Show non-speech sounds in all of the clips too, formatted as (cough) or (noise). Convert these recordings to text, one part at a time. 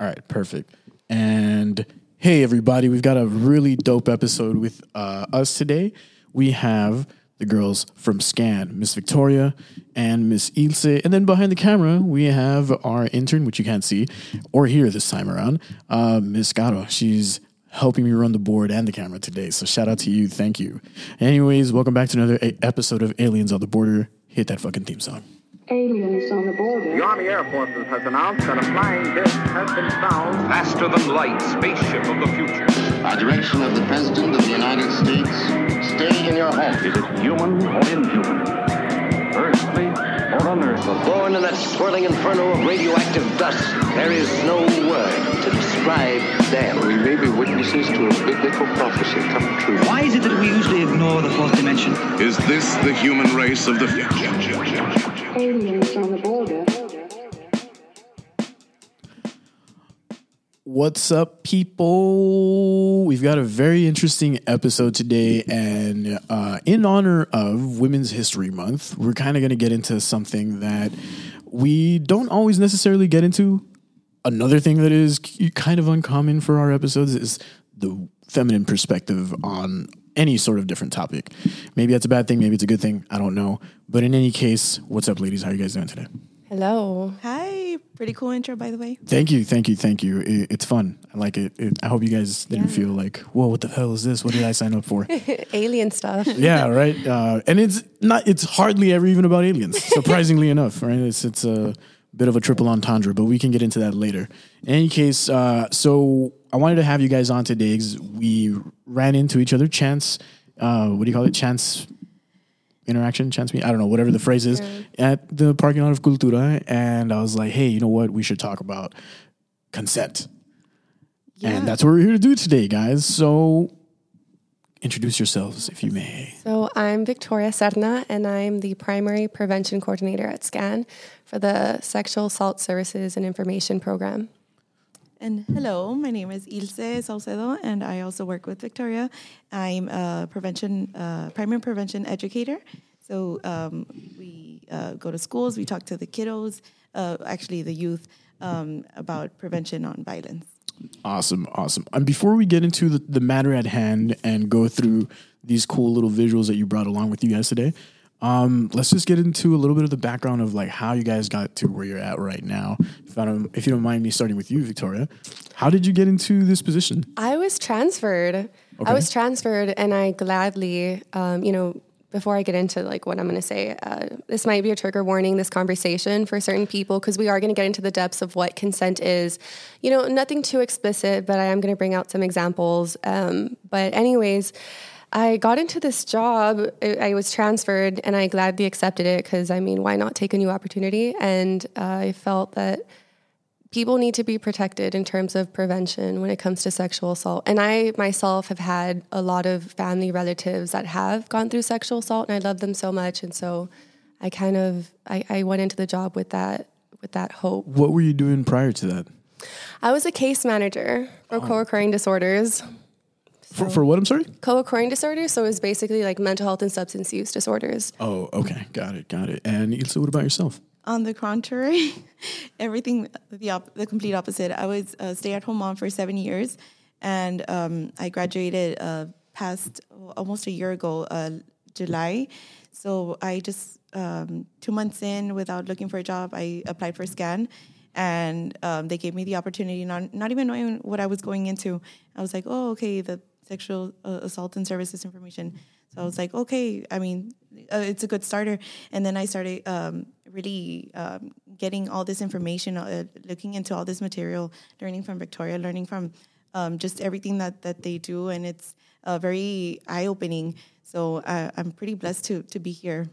All right, perfect. And hey, everybody, we've got a really dope episode with uh, us today. We have the girls from Scan, Miss Victoria and Miss Ilse. And then behind the camera, we have our intern, which you can't see or hear this time around, uh, Miss Garo. She's helping me run the board and the camera today. So shout out to you. Thank you. Anyways, welcome back to another a- episode of Aliens on the Border. Hit that fucking theme song. Aliens on the border. The Army Air Forces has announced that a flying disc has been found. faster than light spaceship of the future. By direction of the President of the United States, stay in your home. Is it human or inhuman? Earthly or unearthly? Born in that swirling inferno of radioactive dust, there is no word to describe them. We may be witnesses to a biblical prophecy come true. Why is it that we usually ignore the fourth dimension? Is this the human race of the future? Aliens on the border. What's up, people? We've got a very interesting episode today, and uh, in honor of Women's History Month, we're kind of going to get into something that we don't always necessarily get into. Another thing that is kind of uncommon for our episodes is the feminine perspective on any sort of different topic. Maybe that's a bad thing, maybe it's a good thing, I don't know. But in any case, what's up, ladies? How are you guys doing today? Hello. Hi. Pretty cool intro, by the way. Thank you, thank you, thank you. It, it's fun. I like it. it. I hope you guys didn't feel like, whoa, what the hell is this? What did I sign up for? (laughs) Alien stuff. (laughs) yeah, right. Uh, and it's not. It's hardly ever even about aliens. (laughs) Surprisingly enough, right? It's it's a bit of a triple entendre, but we can get into that later. In any case, uh, so I wanted to have you guys on today because we ran into each other. Chance, uh, what do you call it? Chance interaction, chance meet. I don't know, whatever the phrase is, at the parking lot of Cultura, and I was like, hey, you know what? We should talk about consent. And that's what we're here to do today, guys. So introduce yourselves, if you may. So I'm Victoria Serna, and I'm the primary prevention coordinator at SCAN for the Sexual Assault Services and Information Program. And hello, my name is Ilse Salcedo, and I also work with Victoria. I'm a prevention, uh, primary prevention educator. So um, we uh, go to schools, we talk to the kiddos, uh, actually the youth, um, about prevention on violence. Awesome, awesome. And before we get into the, the matter at hand and go through these cool little visuals that you brought along with you guys today, um, let's just get into a little bit of the background of like how you guys got to where you're at right now. If I don't, if you don't mind me starting with you, Victoria, how did you get into this position? I was transferred. Okay. I was transferred, and I gladly, um, you know, before I get into like what I'm going to say, uh, this might be a trigger warning. This conversation for certain people because we are going to get into the depths of what consent is. You know, nothing too explicit, but I am going to bring out some examples. Um, but anyways. I got into this job. I was transferred, and I gladly accepted it because I mean, why not take a new opportunity? And uh, I felt that people need to be protected in terms of prevention when it comes to sexual assault. And I myself have had a lot of family relatives that have gone through sexual assault, and I love them so much. And so, I kind of I, I went into the job with that with that hope. What were you doing prior to that? I was a case manager for oh. co-occurring disorders. For, for what? I'm sorry. Co-occurring disorders, so it's basically like mental health and substance use disorders. Oh, okay, got it, got it. And Ilse, what about yourself? On the contrary, (laughs) everything the op- the complete opposite. I was a stay at home mom for seven years, and um, I graduated uh, past almost a year ago, uh, July. So I just um, two months in, without looking for a job, I applied for Scan, and um, they gave me the opportunity, not not even knowing what I was going into. I was like, oh, okay, the sexual uh, assault and services information. So I was like, okay, I mean, uh, it's a good starter. And then I started um, really um, getting all this information, uh, looking into all this material, learning from Victoria, learning from um, just everything that, that they do. And it's uh, very eye opening. So I, I'm pretty blessed to, to be here.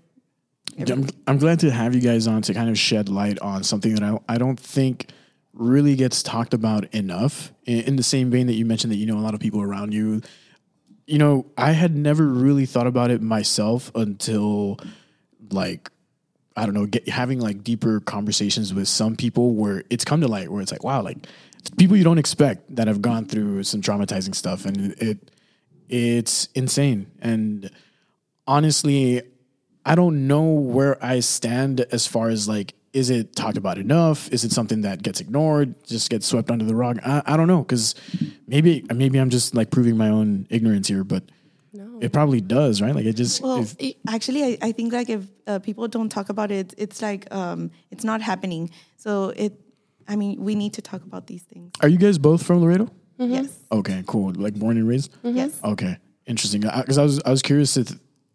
I'm, I'm glad to have you guys on to kind of shed light on something that I, I don't think really gets talked about enough. In, in the same vein that you mentioned that you know a lot of people around you. You know, I had never really thought about it myself until like I don't know, get, having like deeper conversations with some people where it's come to light where it's like, wow, like people you don't expect that have gone through some traumatizing stuff, and it it's insane. And honestly, I don't know where I stand as far as like is it talked about enough? Is it something that gets ignored, just gets swept under the rug? I, I don't know because maybe maybe I'm just like proving my own ignorance here, but it probably does, right? Like it just Well, if- it- actually, I, I think like if uh, people don't talk about it, it's like um, it's not happening. So it, I mean, we need to talk about these things. are you guys both from Laredo? Yes, Okay, cool. Like born and raised. yes. Okay, interesting. Because I, was I was curious to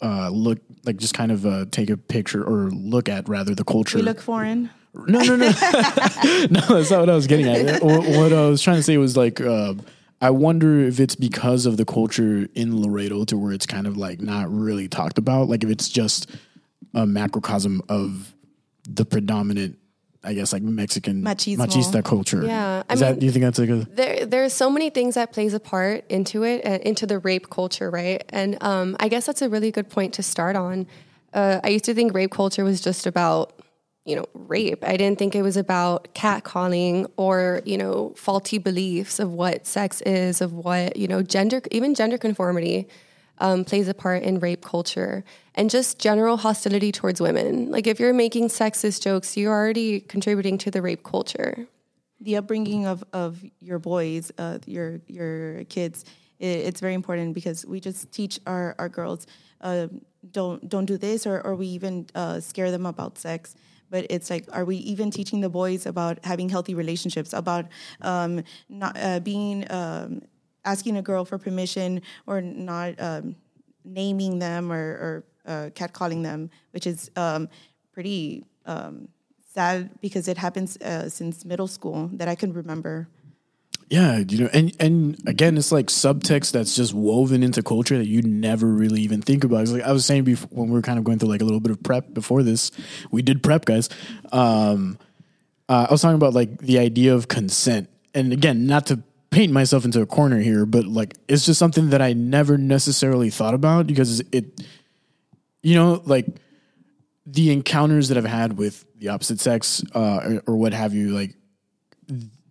uh, look like just kind of uh, take a picture or look at rather the culture. We look foreign. No, no, no, (laughs) no. That's not what I was getting at. What, what I was trying to say was like, uh, I wonder if it's because of the culture in Laredo to where it's kind of like not really talked about. Like if it's just a macrocosm of the predominant, I guess, like Mexican Machismo. machista culture. Yeah, I is that? Do you think that's like a? there there's so many things that plays a part into it uh, into the rape culture right and um, i guess that's a really good point to start on uh, i used to think rape culture was just about you know rape i didn't think it was about catcalling or you know faulty beliefs of what sex is of what you know gender even gender conformity um, plays a part in rape culture and just general hostility towards women like if you're making sexist jokes you're already contributing to the rape culture the upbringing of, of your boys, uh, your your kids, i it's very important because we just teach our, our girls uh, don't don't do this, or, or we even uh, scare them about sex. But it's like, are we even teaching the boys about having healthy relationships, about um, not uh, being um, asking a girl for permission, or not um, naming them or, or uh, catcalling them, which is um, pretty um, sad because it happens uh, since middle school that I can remember. Yeah, you know, and and again, it's like subtext that's just woven into culture that you never really even think about. It's like I was saying before when we were kind of going through like a little bit of prep before this. We did prep, guys. Um, uh, I was talking about like the idea of consent, and again, not to paint myself into a corner here, but like it's just something that I never necessarily thought about because it, you know, like the encounters that I've had with the opposite sex uh, or, or what have you, like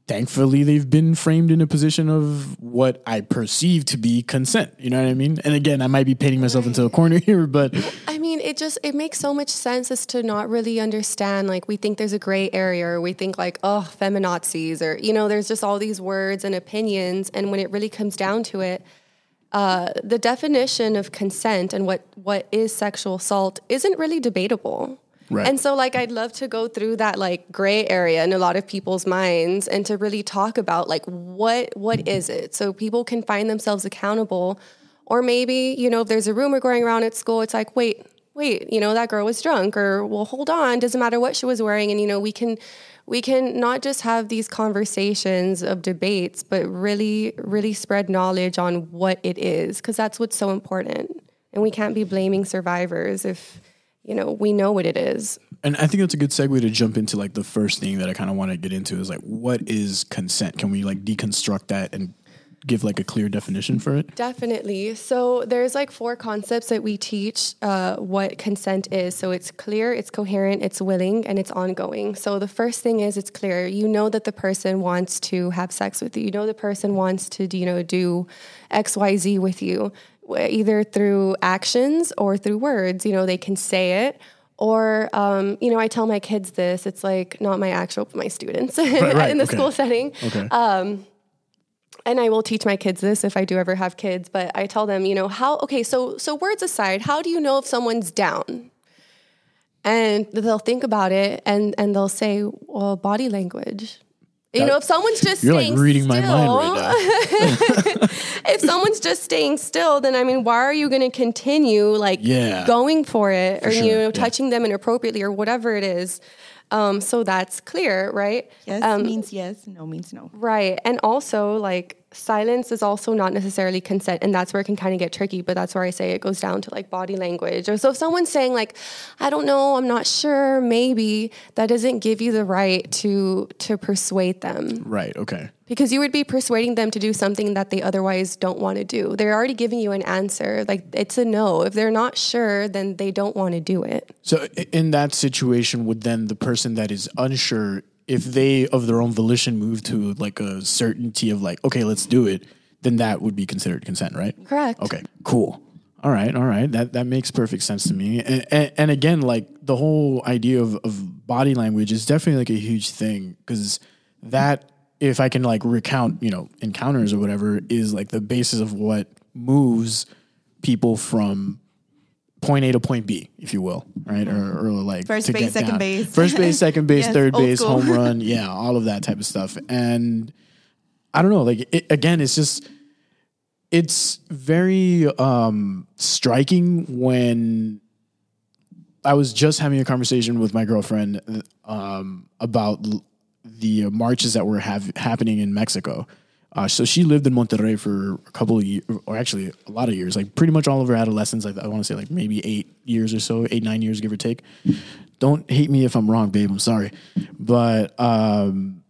thankfully they've been framed in a position of what I perceive to be consent. You know what I mean? And again, I might be painting myself into a corner here, but I mean, it just it makes so much sense as to not really understand. Like we think there's a gray area, or we think like oh feminazis, or you know, there's just all these words and opinions, and when it really comes down to it, uh, the definition of consent and what what is sexual assault isn't really debatable. Right. And so like I'd love to go through that like gray area in a lot of people's minds and to really talk about like what what is it so people can find themselves accountable or maybe, you know, if there's a rumor going around at school it's like wait, wait, you know, that girl was drunk or well hold on, doesn't matter what she was wearing and you know, we can we can not just have these conversations of debates but really really spread knowledge on what it is because that's what's so important. And we can't be blaming survivors if you know, we know what it is. and I think that's a good segue to jump into like the first thing that I kind of want to get into is like what is consent? Can we like deconstruct that and give like a clear definition for it? Definitely. So there's like four concepts that we teach uh, what consent is. So it's clear, it's coherent, it's willing, and it's ongoing. So the first thing is it's clear. You know that the person wants to have sex with you. You know the person wants to, you know, do X, Y, Z with you, either through actions or through words. You know, they can say it. Or, um, you know, I tell my kids this. It's like not my actual, but my students (laughs) right, in the okay. school setting Okay. And I will teach my kids this if I do ever have kids, but I tell them, you know, how okay, so so words aside, how do you know if someone's down? And they'll think about it and and they'll say, well, body language. You know, if someone's just You're like reading my still, mind right now. (laughs) if someone's just staying still, then I mean, why are you going to continue like Yeah. going for it or sure, you know yeah. touching them inappropriately or whatever it is? Um, so that's clear, right? Yes Um, means yes, no means no. Right. And also, like, silence is also not necessarily consent. And that's where it can kind of get tricky. But that's where I say it goes down to like body language. Or so if someone's saying, like, I don't know, I'm not sure, maybe, that doesn't give you the right to to persuade them. Right. Okay. Because you would be persuading them to do something that they otherwise don't want to do. They're already giving you an answer. Like, it's a no. If they're not sure, then they don't want to do it. So in that situation, would then the person that is unsure, if they of their own volition move to like a certainty of like, okay, let's do it, then that would be considered consent, right? Correct. Okay, cool. All right, all right. That that makes perfect sense to me. And, and, and again, like the whole idea of, of body language is definitely like a huge thing because that, if I can like recount, you know, encounters or whatever, is like the basis of what moves people from point A to point B, if you will, right? Or, or like First base, second down. base. first base, (laughs) second base, Yes, third base, school. home run, (laughs) yeah, all of that type of stuff. And I don't know, like it, again, it's just it's very um striking when I was just having a conversation with my girlfriend um about the uh, marches that were have happening in Mexico. Uh, so she lived in Monterrey for a couple of years, or actually a lot of years, like pretty much all of her adolescence. Like I want to say like maybe eight years or so, eight nine years, give or take. Don't hate me if I'm wrong, babe. I'm sorry, but um,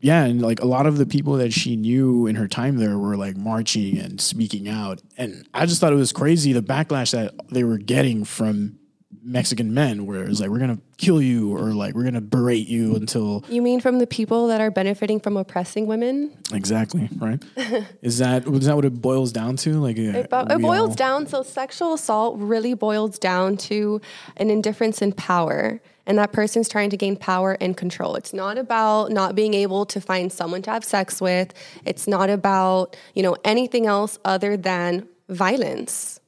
yeah, and like a lot of the people that she knew in her time there were like marching and speaking out, and I just thought it was crazy the backlash that they were getting from Mexican men, where it's like we're gonna kill you or like we're gonna berate you until You mean from the people that are benefiting from oppressing women? exactly right. (laughs) is that is that what it boils down to? Like uh, It, bo- it boils down. So sexual assault really boils down to an indifference in power. And that person's trying to gain power and control. It's not about not being able to find someone to have sex with. It's not about, you know, anything else other than violence.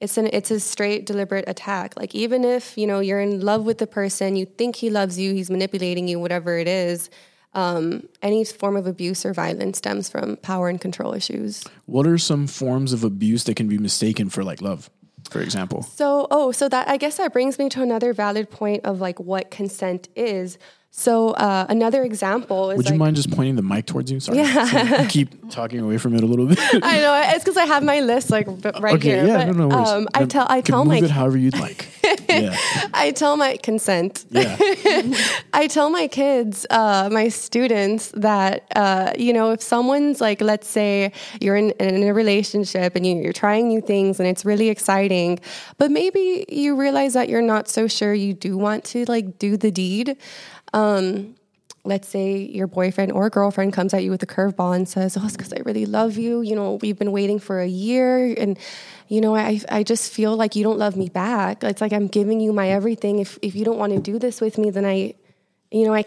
It's an it's a straight deliberate attack. Like even if, you know, you're in love with the person, you think he loves you, he's manipulating you, whatever it is, um, any form of abuse or violence stems from power and control issues. What are some forms of abuse that can be mistaken for like love, for example? So, oh, so that I guess that brings me to another valid point of like what consent is. So, uh, another example is Would like, you mind just pointing the mic towards you? Sorry, yeah. keep (laughs) talking away from it a little bit. I know it's because I have my list like right okay, here. yeah, but, no, no worries. um, I tell I can tell move my it however you'd like. yeah, (laughs) I tell my consent. yeah. (laughs) I tell my kids, uh, my students, that uh, you know, if someone's like, let's say you're in, in a relationship and you, you're trying new things and it's really exciting, but maybe you realize that you're not so sure you do want to like do the deed. Um, let's say your boyfriend or girlfriend comes at you with a curveball and says, "Oh, it's because I really love you. You know, we've been waiting for a year, and you know, I I just feel like you don't love me back. It's like I'm giving you my everything. If if you don't want to do this with me, then I, you know, I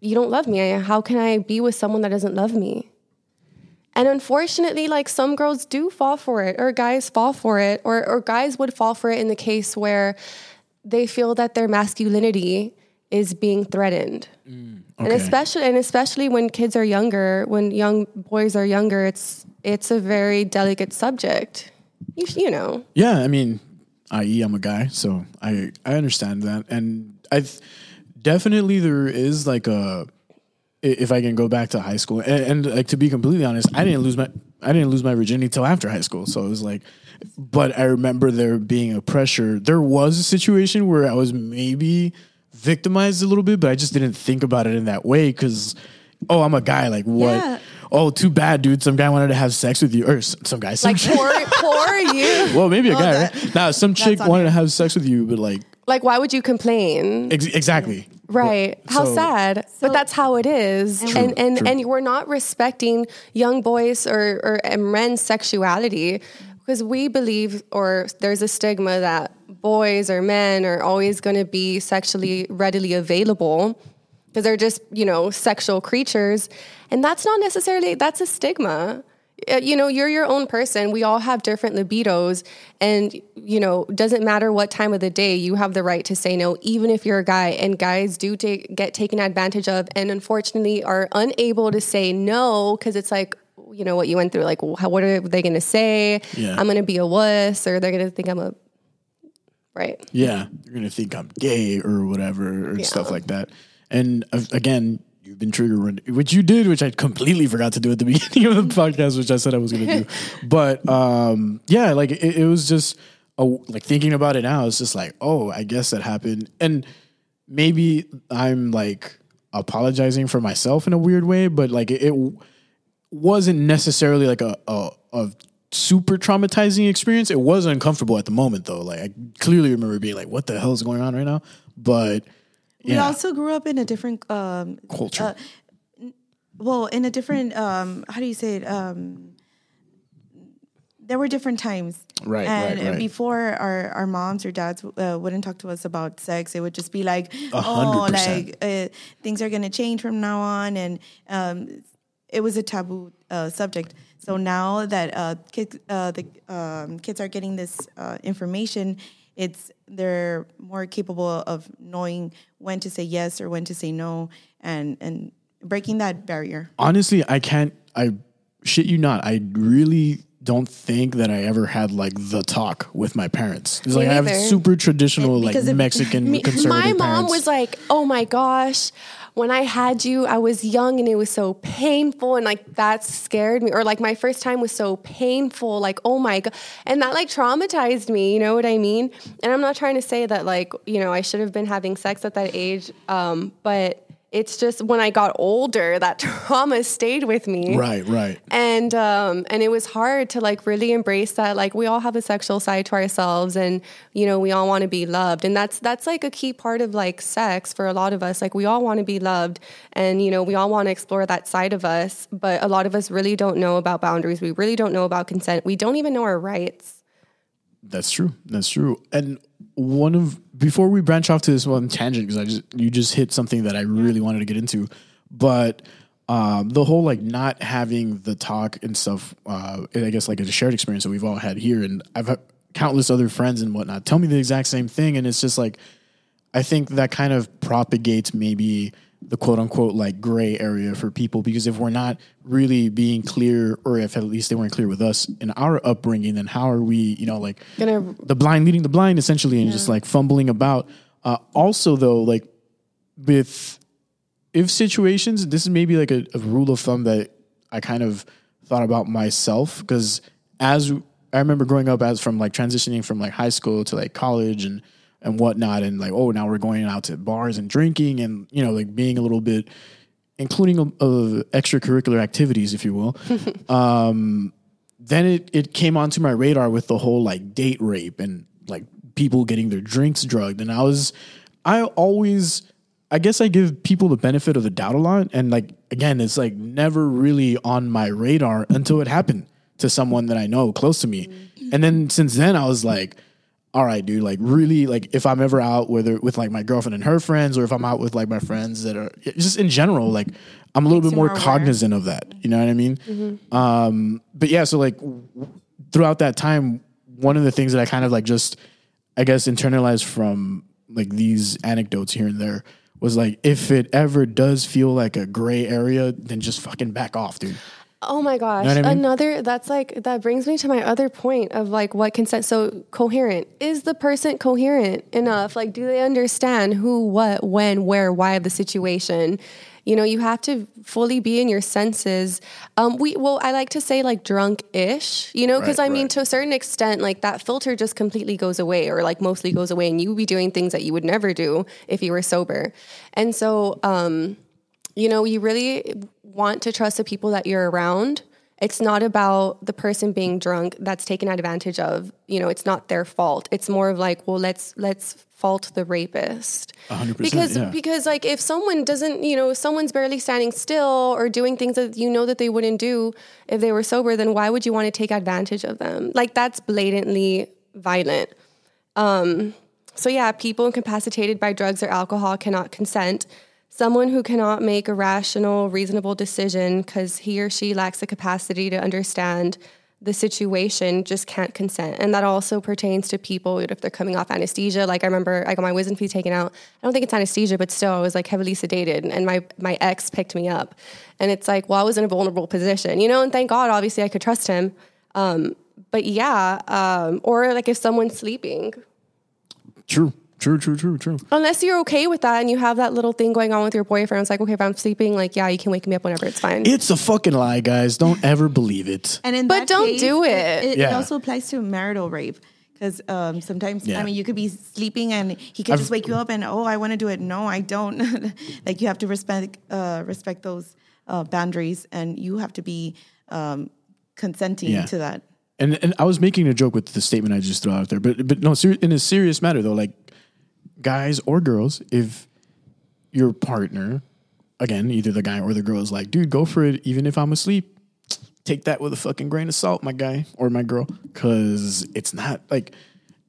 you don't love me. I, how can I be with someone that doesn't love me?" And unfortunately, like some girls do fall for it, or guys fall for it, or or guys would fall for it in the case where they feel that their masculinity is being threatened. Mm. And Okay. especially and especially when kids are younger, when young boys are younger, it's it's a very delicate subject. You, you know. Yeah, I mean, i.e., I'm a guy, so I I understand that, and I've definitely there is like a if I can go back to high school, and, and like to be completely honest, I didn't lose my I didn't lose my virginity till after high school, so it was like, but I remember there being a pressure. There was a situation where I was maybe victimized a little bit, but I just didn't think about it in that way because, oh, I'm a guy, like what? Yeah. Oh, too bad, dude. Some guy wanted to have sex with you, or some guy, some Like poor poor you. (laughs) well, maybe a guy, that- right? Now, some chick wanted to have sex with you, but like, Like why would you complain? ex- exactly. Right. How So- sad. but that's how it is. True, and and true. and we're not respecting young boys or or and men's sexuality because we believe or there's a stigma that boys or men are always going to be sexually readily available because they're just, you know, sexual creatures. And that's not necessarily that's a stigma. Uh, You know, you're your own person. We all have different libidos and you know, doesn't matter what time of the day, you have the right to say no even if you're a guy and guys do take, get taken advantage of and unfortunately are unable to say no cuz it's like you know what you went through like how, what are they going to say? Yeah. I'm going to be a wuss or they're going to think I'm a right. Yeah, you're gonna think I'm gay or whatever or stuff like that. And uh, again, you've been triggered, which you did, which I completely forgot to do at the (laughs) beginning of the podcast, which I said I was gonna do. (laughs) But um, yeah, like it, it was just a, like thinking about it now. It's just like, oh, I guess that happened, and maybe I'm like apologizing for myself in a weird way, but like it, it wasn't necessarily like a, a a super traumatizing experience. It was uncomfortable at the moment though. Like I clearly remember being like, "What the hell is going on right now?" But We also grew up in a different um, culture. well, in a different um, how do you say it? Um, there were different times. Right, and right, right. before our, our moms or dads uh, wouldn't talk to us about sex. It would just be like, A hundred oh, percent. like uh, things are going to change from now on. And um, it was a taboo uh, subject. So now that uh, kids, uh, the um, kids are getting this uh, information, it's they're more capable of knowing when to say yes or when to say no, and and breaking that barrier. honestly, I can't. I shit you not. I really don't think that I ever had like the talk with my parents. It's like I have super traditional like Mexican Me- conservative my mom parents. was like, "Oh my gosh, when I had you, I was young and it was so painful, and like that scared me. Or like my first time was so painful, like oh my god, and that like traumatized me. You know what I mean? And I'm not trying to say that like you know I should have been having sex at that age, um, but it's just when I got older, that (laughs) trauma stayed with me right, right. and um and it was hard to like really embrace that like we all have a sexual side to ourselves and you know we all want to be loved and that's that's like a key part of like sex for a lot of us like we all want to be loved and you know we all want to explore that side of us but a lot of us really don't know about boundaries we really don't know about consent we don't even know our rights That's true. That's true. And one of before we branch off to this one tangent because I just you just hit something that I really wanted to get into, but um, the whole like not having the talk and stuff. Uh, and I guess like a shared experience that we've all had here, and I've had countless other friends and whatnot tell me the exact same thing, and it's just like I think that kind of propagates maybe the quote unquote like gray area for people because if we're not really being clear, or if at least they weren't clear with us in our upbringing, then how are we, you know, like Gonna- the blind leading the blind essentially and just like fumbling about. Uh, also, though, like with if situations, this is maybe like a, a rule of thumb that I kind of thought about myself because as I remember growing up as from like transitioning from like high school to like college and and whatnot, and like oh now we're going out to bars and drinking and you know like being a little bit including a extracurricular activities, if you will. (laughs) um, then it it came onto my radar with the whole like date rape and like people getting their drinks drugged, and I was I always I guess I give people the benefit of the doubt a lot, and like again, it's like never really on my radar until it happened to someone that I know close to me, and then since then I was like all right, dude, like really, like if I'm ever out whether with like my girlfriend and her friends, or if I'm out with like my friends that are just in general, like I'm a little bit more more cognizant of that. You know what I mean? Um, but yeah, so like w- throughout that time, one of the things that I kind of like just, I guess, internalized from like these anecdotes here and there was like, if it ever does feel like a gray area, then just fucking back off, dude. Oh my gosh. what I mean? Another that's like that brings me to my other point of like what consent so coherent. Is the person coherent enough? Like do they understand who, what, when, where, why of the situation? You know, you have to fully be in your senses. Um, we well, I like to say like drunk-ish, you know, because Right, I mean to a certain extent, like that filter just completely goes away, or like mostly goes away, and you would be doing things that you would never do if you were sober. And so, um, you know, you really want to trust the people that you're around. It's not about the person being drunk that's taken advantage of. You know, it's not their fault. It's more of like, well, let's let's fault the rapist. 100%, Because yeah. because like if someone doesn't, you know, if someone's barely standing still or doing things that you know that they wouldn't do if they were sober, then why would you want to take advantage of them? Like that's blatantly violent. Um, so yeah, people incapacitated by drugs or alcohol cannot consent. Someone who cannot make a rational, reasonable decision because he or she lacks the capacity to understand the situation just can't consent. And that also pertains to people if they're coming off anesthesia. Like I remember I got my wisdom teeth taken out. I don't think it's anesthesia, but still I was like heavily sedated and my, my ex picked me up. And it's like, well, I was in a vulnerable position, you know, and thank God obviously I could trust him. Um, but yeah, um, or like if someone's sleeping, True, true, true, true, true. unless you're okay with that and you have that little thing going on with your boyfriend, it's like, okay, if I'm sleeping, like, yeah, you can wake me up whenever it's fine. It's a fucking lie, guys. Don't (laughs) ever believe it. And in But don't case, do it. It, it Yeah. also applies to marital rape because um, sometimes Yeah. I mean you could be sleeping and he could I've- just wake you up and oh I want to do it. No, I don't. (laughs) like you have to respect uh, respect those uh, boundaries and you have to be um, consenting Yeah. to that. And and I was making a joke with the statement I just threw out there, but but no, ser- in a serious matter though, like guys or girls, if your partner, again, either the guy or the girl is like, dude, go for it, even if I'm asleep, take that with a fucking grain of salt, my guy or my girl, because it's not like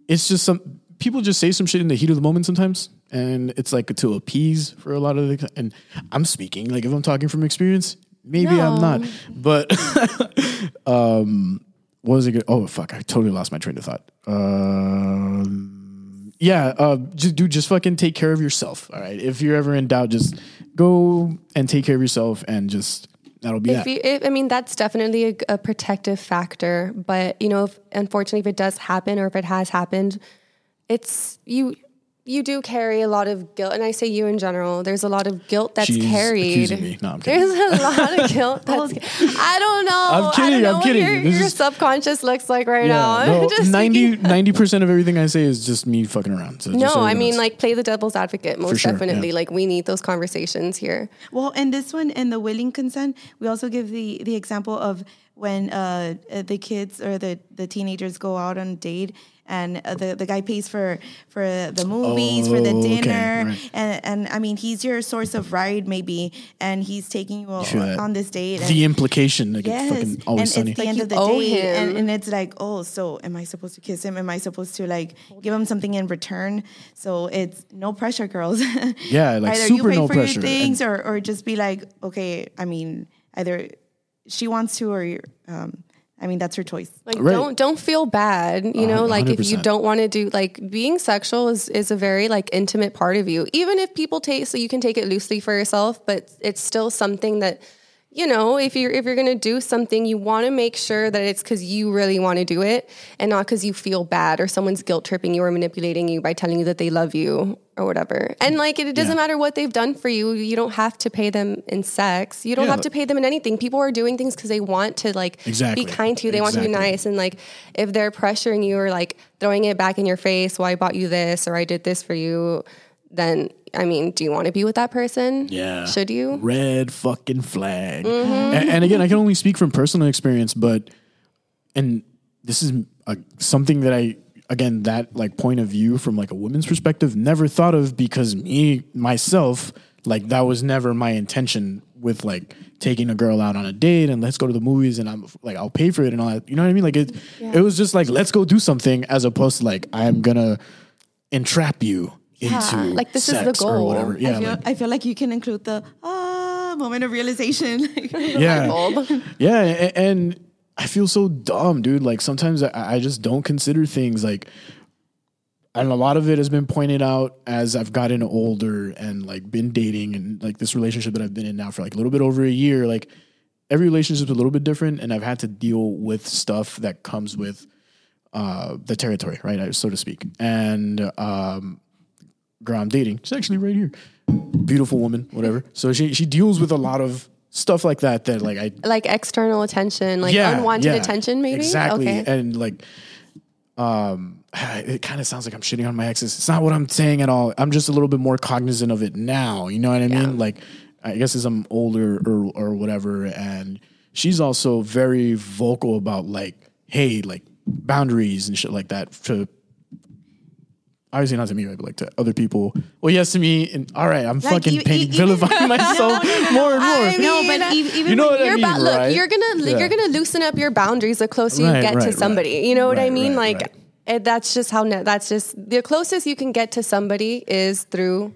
it's just some people just say some shit in the heat of the moment sometimes, and it's like to appease for a lot of the. And I'm speaking like if I'm talking from experience, maybe I'm not, but (laughs) um, what was it? Good? Oh fuck! I totally lost my train of thought. Um, yeah, uh, just dude, just fucking take care of yourself. All right, if you're ever in doubt, just go and take care of yourself, and just that'll be If that. you, if, I mean, that's definitely a, a protective factor. But you know, if, unfortunately, if it does happen or if it has happened, it's you. You do carry a lot of guilt, and I say you in general. There's a lot of guilt that's She's carried. accusing me. No, I'm kidding. There's a lot of (laughs) guilt that's. I don't know. I'm kidding, I don't know I'm what kidding. Your, This your is- subconscious looks like right Yeah, now. (laughs) no, I'm just 90 percent of everything I say is just me fucking around. So no, I mean, knows. like, play the devil's advocate. Most sure, definitely. yeah. Like, we need those conversations here. Well, in this one, in the willing consent, we also give the the example of when uh, uh, the kids or the, the teenagers go out on a date and uh, the, the guy pays for for the movies, for the Oh, okay, dinner, right. and and I mean he's your source of ride maybe, and he's taking you feel that. on this date. the implication, like Yes, it's fucking and always it's sunny. the Like end of the owe date, him. and, and it's like, oh, so am I supposed to kiss him? Am I supposed to like give him something in return? So it's no pressure, girls. (laughs) Yeah, like either super you pay no for pressure, your things, and- or or just be like, okay, I mean, either she wants to, or you're, um, I mean, that's her choice. Like Right. don't don't feel bad, you know, hun- like if you don't want to do like being sexual is is a very like intimate part of you. Even if people take so you can take it loosely for yourself, but it's still something that you know, if you're if you're going to do something, you want to make sure that it's cuz you really want to do it and not cuz you feel bad or someone's guilt tripping you or manipulating you by telling you that they love you or whatever. And like it, it doesn't Yeah. matter what they've done for you, you don't have to pay them in sex. You don't Yeah. have to pay them in anything. People are doing things cuz they want to like Exactly. be kind to you. They want to be nice. And like, if they're pressuring you or like throwing it back in your face, well, I bought you this or I did this for you, then I mean, do you want to be with that person? Yeah. Should you? Red fucking flag. Mm-hmm. And, and again, I can only speak from personal experience, but and this is a, something that I again that like point of view from like a woman's perspective never thought of because me myself like that was never my intention with like taking a girl out on a date and let's go to the movies and I'm like I'll pay for it and all that. You know what I mean? Like it it was just like let's go do something as opposed to like I'm gonna entrap you into like, this is the sex or goal. whatever. Yeah, I feel, like- I feel like you can include the ah moment of realization. (laughs) yeah, yeah, a- and I feel so dumb, dude. Like sometimes I, I just don't consider things like, and a lot of it has been pointed out as I've gotten older and like been dating and like this relationship that I've been in now for like a little bit over a year. Like every relationship's a little bit different, and I've had to deal with stuff that comes with uh, the territory, right, so to speak. And um, girl I'm dating, she's actually right here, beautiful woman, whatever. So she she deals with a lot of stuff like that that like I Like external attention, like unwanted yeah, attention, maybe? Exactly. Okay. And like, um, (sighs) it kind of sounds like I'm shitting on my exes. It's not what I'm saying at all. I'm just a little bit more cognizant of it now. You know what I mean? Like, I guess as I'm older or or whatever, and she's also very vocal about like, hey, like boundaries and shit like that to. Obviously not to me, right, but like to other people. Well, yes, to me. And all right, I'm Like, fucking you- painting, you- vilifying (laughs) myself more and more. I no, but even, even You know when what I you're mean, about look right? you're gonna Yeah. you're gonna loosen up your boundaries the closer Right, you get right, to right. somebody you know what i mean right, like right. it, that's just how ne- that's just the closest you can get to somebody is through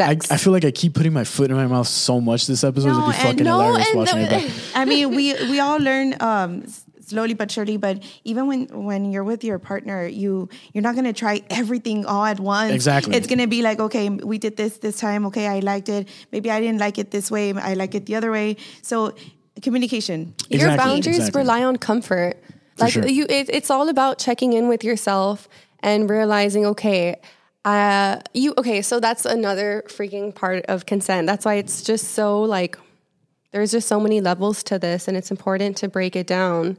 I, sex I feel like I keep putting my foot in my mouth so much this episode. No, It'd be and fucking no, hilarious and watching the- it back. (laughs) I mean, we we all learn um, s- slowly but surely. But even when when you're with your partner, you you're not gonna try everything all at once. Exactly. It's gonna be like, okay, we did this this time. Okay, I liked it. Maybe I didn't like it this way. I like it the other way. So communication. your boundaries exactly. rely on comfort like sure. you it, it's all about checking in with yourself and realizing okay uh you okay so that's another freaking part of consent that's why it's just so like there's just so many levels to this and it's important to break it down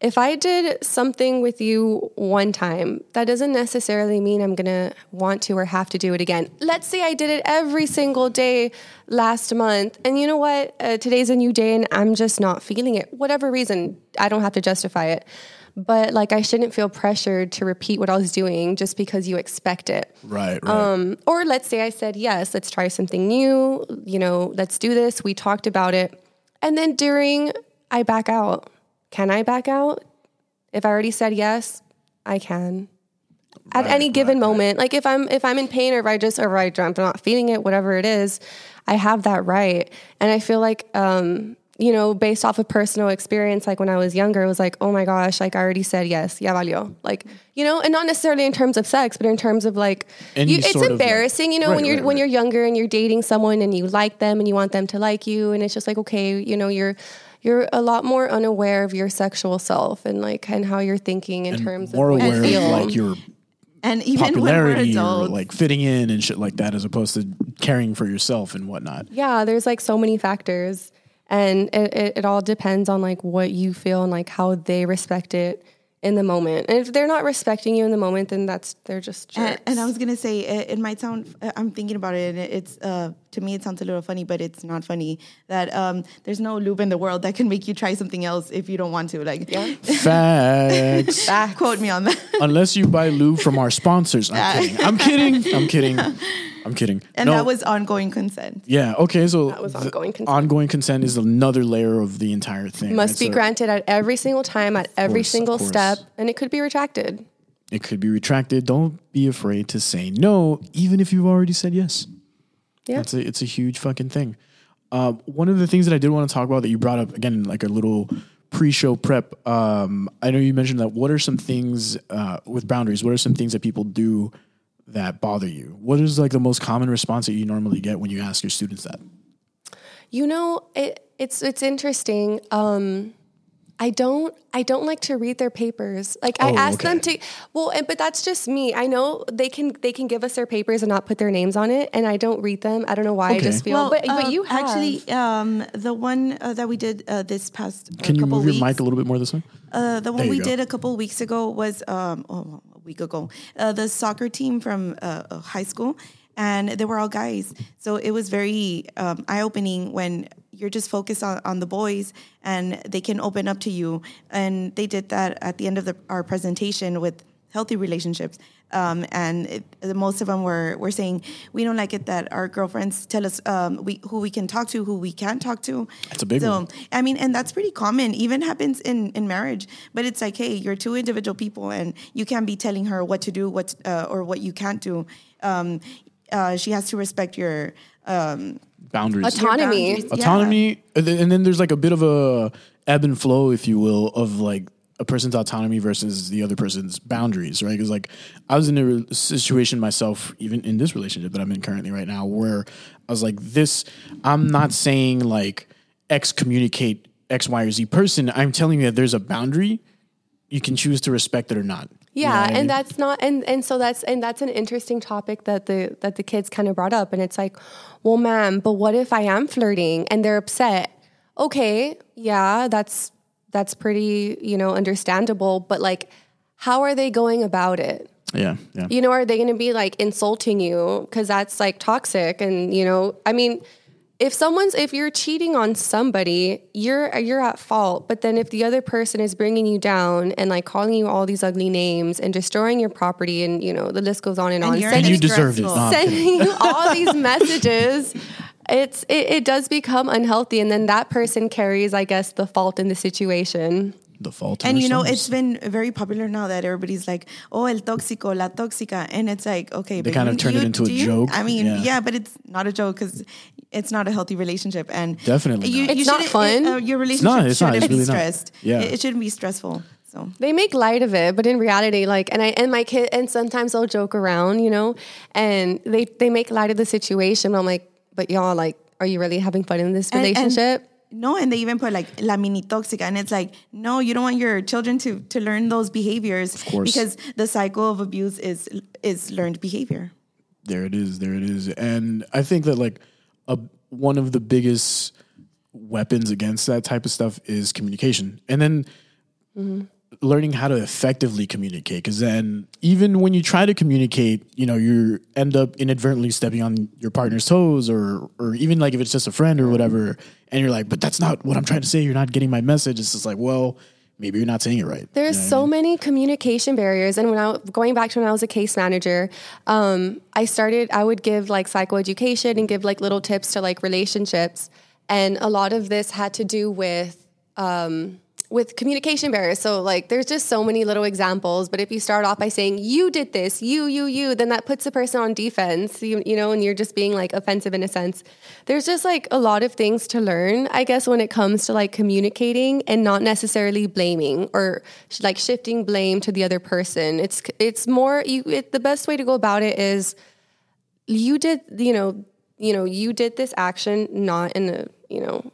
if I did something with you one time, that doesn't necessarily mean I'm gonna want to or have to do it again. Let's say I did it every single day last month, and you know what? Uh, today's a new day, and I'm just not feeling it. Whatever reason, I don't have to justify it. But like, I shouldn't feel pressured to repeat what I was doing just because you expect it. Right, right. Um, or let's say I said, yes, let's try something new. You know, let's do this. We talked about it. And then during, I back out. can I back out? If I already said yes, I can. At any given moment, like if I'm if I'm in pain or if I just or if I'm not feeling it, whatever it is, I have that right. And I feel like um, you know, based off of personal experience, like when I was younger, it was like, oh my gosh, like I already said yes, yeah, valió. Like, you know, and not necessarily in terms of sex, but in terms of like, you, it's sort of, like- embarrassing, you know, Right, when you're right, when you're younger and you're dating someone and you like them and you want them to like you, and it's just like, okay, you know, you're you're a lot more unaware of your sexual self and like and how you're thinking in terms More of what aware you of like your And even when we're popularity or adults, like fitting in and shit like that, as opposed to caring for yourself and whatnot. yeah there's like so many factors and it, it, it all depends on like what you feel and like how they respect it in the moment and if they're not respecting you in the moment then that's they're just jerks. And, and I was gonna say it, it might sound. uh, I'm thinking about it, and it- it's uh, to me it sounds a little funny, but it's not funny. That um, there's no lube in the world that can make you try something else if you don't want to. Like, yeah. (laughs) Facts. quote me on that. Unless you buy lube from our sponsors. I'm kidding. I'm kidding. I'm kidding. (laughs) I'm kidding. And No, that was ongoing consent. yeah. Okay, so That was ongoing consent. Ongoing consent is another layer of the entire thing. must right? be So granted at every single time at every course, single step and it could be retracted It could be retracted. Don't be afraid to say no, even if you've already said yes. Yeah. It's a it's a huge fucking thing. Uh, one of the things that I did want to talk about that you brought up again, like a little pre-show prep. Um, I know you mentioned that. What are some things uh, with boundaries? What are some things that people do that bother you? What is like the most common response that you normally get when you ask your students that? You know, it, it's it's interesting. Um, I don't I don't like to read their papers. Like I Oh, ask them to well, and, but that's just me. I know they can they can give us their papers and not put their names on it, and I don't read them. I don't know why. I just feel. but but um, you have. actually um, the one uh, that we did uh, this past Can you couple move your mic a little bit more this way? Uh, the one we go. did a couple weeks ago was um, oh, a week ago. Uh, the soccer team from uh, uh, high school, and they were all guys. So it was very um, eye opening when you're just focused on, on the boys, and they can open up to you. And they did that at the end of the, our presentation with healthy relationships. Um, and it, most of them were, were saying we don't like it that our girlfriends tell us um, we, who we can talk to, who we can't talk to. That's a big so, one. I mean, and that's pretty common. Even happens in in marriage. But it's like, hey, you're two individual people, and you can't be telling her what to do, what uh, or what you can't do. Um, uh, she has to respect your. Um, Boundaries. Autonomy. boundaries. Autonomy and then, and then there's like a bit of a ebb and flow if you will of like a person's autonomy versus the other person's boundaries right because like i was in a re- situation myself even in this relationship that i'm in currently right now where i was like this i'm not saying like excommunicate x y or z person i'm telling you that there's a boundary you can choose to respect it or not You know Yeah, I and mean? that's not and and so that's and that's an interesting topic that the that the kids kind of brought up and it's like, well, ma'am, but what if I am flirting and they're upset? Okay, yeah, that's that's pretty, you know, understandable, but like how are they going about it? yeah yeah You know, are they going to be like insulting you because that's like toxic and you know, I mean, if someone's if you're cheating on somebody, you're you're at fault. But then if the other person is bringing you down and like calling you all these ugly names and destroying your property and you know the list goes on and, And on, you're and you It's deserved it stressful. No, sending you all these messages. (laughs) It's it, it does become unhealthy, and then that person carries, I guess, the fault in the situation. the fault in and you know, ourselves. it's been very popular now that everybody's like, "Oh, el tóxico, la tóxica," and it's like, okay, They but kind you- of turn it into a you- joke. I mean, Yeah. yeah. but it's not a joke because it's not a healthy relationship, and Definitely you, not. you It's not shouldn't- fun. uh, your relationship not, it's not, shouldn't it's be really not. stressed. Yeah. it, it shouldn't be stressful. So They make light of it, but in reality, like, and I and my kid, and sometimes they'll joke around, you know, and they they make light of the situation. I'm like, but y'all, like, are you really having fun in this And- and- relationship? no, and they even put like la mini tóxica, and it's like, no, you don't want your children to to learn those behaviors of course. because the cycle of abuse is is learned behavior. There it is. There it is. And I think that like a one of the biggest weapons against that type of stuff is communication. And then mm-hmm. Learning how to effectively communicate because then even when you try to communicate you know you end up inadvertently stepping on your partner's toes or or even like if it's just a friend or whatever and you're like but that's not what i'm trying to say you're not getting my message it's just like well maybe you're not saying it right There's You know what I so mean? many communication barriers, and when I going back to when I was a case manager, um, I started. I would give like psychoeducation and give like little tips to like relationships, and a lot of this had to do with um, with communication barriers. So like there's just so many little examples, but if you start off by saying you did this, you you you, then that puts the person on defense, you, you know, and you're just being like offensive in a sense. There's just like a lot of things to learn, I guess when it comes to like communicating and not necessarily blaming or sh- like shifting blame to the other person. It's it's more you it, the best way to go about it is you did, you know, you know, you did this action not in a, you know,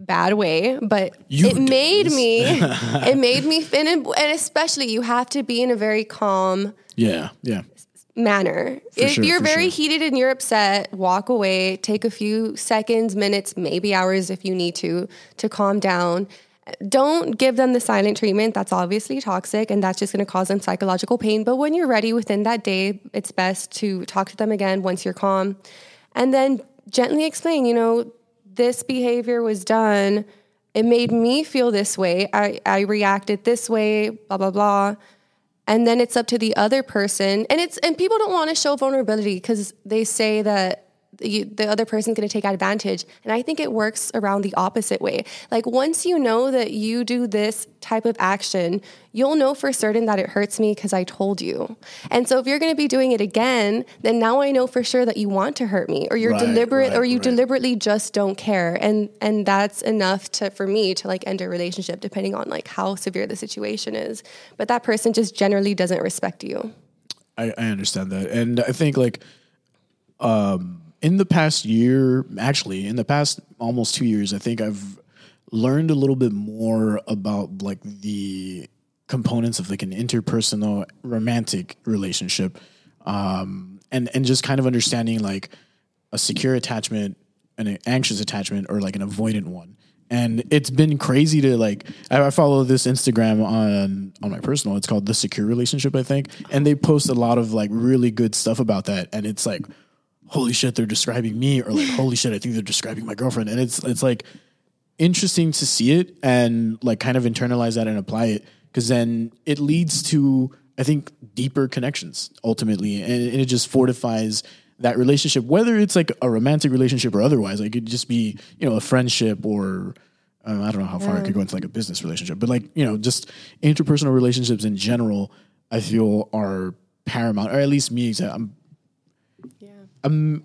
bad way, but You it made this. me, (laughs) it made me, and, and especially you have to be in a very calm Yeah, yeah. manner. if sure, you're very sure. heated and you're upset, walk away, take a few seconds, minutes, maybe hours if you need to, to calm down. Don't give them the silent treatment. That's obviously toxic and that's just going to cause them psychological pain. But when you're ready within that day, it's best to talk to them again once you're calm and then gently explain, you know, this behavior was done. It made me feel this way. I, I reacted this way, blah, blah, blah and then it's up to the other person and it's and people don't want to show vulnerability because they say that you, the other person's going to take advantage. And i think it works around the opposite way. Like once you know that you do this type of action you'll know for certain that it hurts me because i told you. And so if you're going to be doing it again then now i know for sure that you want to hurt me or you're Right, deliberate right, or you right. deliberately just don't care. And and that's enough to for me to like end a relationship depending on like how severe the situation is. But that person just generally doesn't respect you. I, I understand that, and I think like um, in the past year, actually, in the past almost two years, I think I've learned a little bit more about like the components of like an interpersonal romantic relationship, um, and and just kind of understanding like a secure attachment, an anxious attachment, or like an avoidant one. And it's been crazy to like. I I follow this Instagram on on my personal. It's called the Secure Relationship, I think, and they post a lot of like really good stuff about that. And it's like, holy shit, they're describing me, or like, holy shit, I think they're describing my girlfriend. And it's it's like interesting to see it and like kind of internalize that and apply it because then it leads to I think deeper connections ultimately, and, and it just fortifies that relationship, whether it's like a romantic relationship or otherwise. Like it could just be you know a friendship or. Uh, I don't know how far it could go into like a business relationship, but like you know, just interpersonal relationships in general, I feel are paramount, or at least me. I'm I'm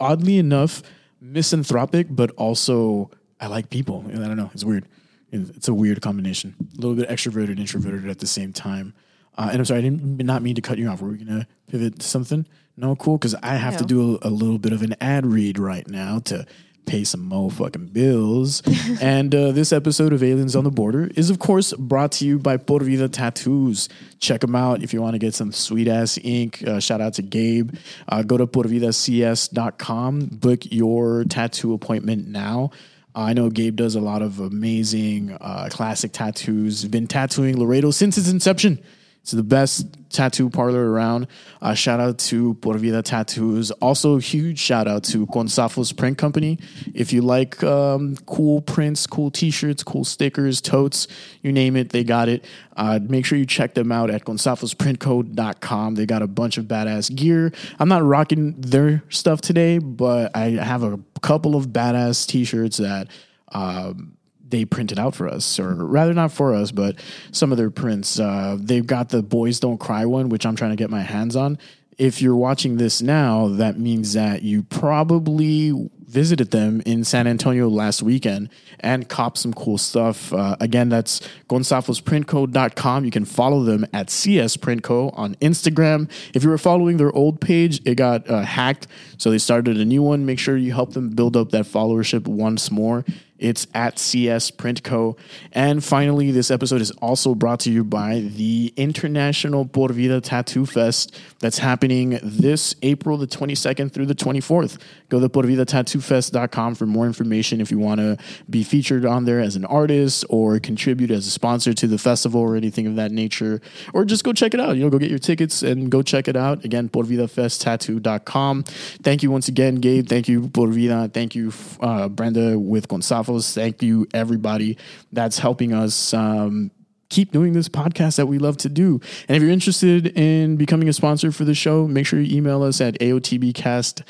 oddly enough misanthropic, but also I like people. And I don't know, it's weird. It's a weird combination. A little bit extroverted, introverted at the same time. Uh, and I'm sorry, I didn't not mean to cut you off. Were we gonna pivot to something? No, cool. Because I have to do a, a little bit of an ad read right now to pay some motherfucking bills. (laughs) and uh, this episode of Aliens on the Border is, of course, brought to you by Por Vida Tattoos. Check them out if you want to get some sweet ass ink. Uh, shout out to Gabe. Uh, go to porvidacs.com, book your tattoo appointment now. I know Gabe does a lot of amazing uh, classic tattoos. Been tattooing Laredo since its inception. It's the best tattoo parlor around. Uh, shout out to Por Vida Tattoos. Also, huge shout out to Gonzafo's Print Company. If you like um, cool prints, cool t-shirts, cool stickers, totes, you name it, they got it. Uh, make sure you check them out at gonzafosprintcode.com. They got a bunch of badass gear. I'm not rocking their stuff today, but I have a couple of badass t-shirts that um, they printed out for us, or rather not for us, but some of their prints. Uh, they've got the Boys Don't Cry one, which I'm trying to get my hands on. If you're watching this now, that means that you probably visited them in San Antonio last weekend and copped some cool stuff. Uh, again, that's gonzafosprintco.com. You can follow them at CS Printco on Instagram. If you were following their old page, it got uh, hacked, so they started a new one. Make sure you help them build up that followership once more. It's at CS Print Co. And finally, this episode is also brought to you by the International Por Vida Tattoo Fest that's happening this April the 22nd through the 24th. Go to porvidatattoofest.com for more information if you want to be featured on there as an artist or contribute as a sponsor to the festival or anything of that nature. Or just go check it out. You know, go get your tickets and go check it out. Again, porvidafesttattoo.com. Thank you once again, Gabe. Thank you, Por Vida. Thank you, uh, Brenda with Thank you, everybody that's helping us um, keep doing this podcast that we love to do. And if you're interested in becoming a sponsor for the show, make sure you email us at AOTBcast.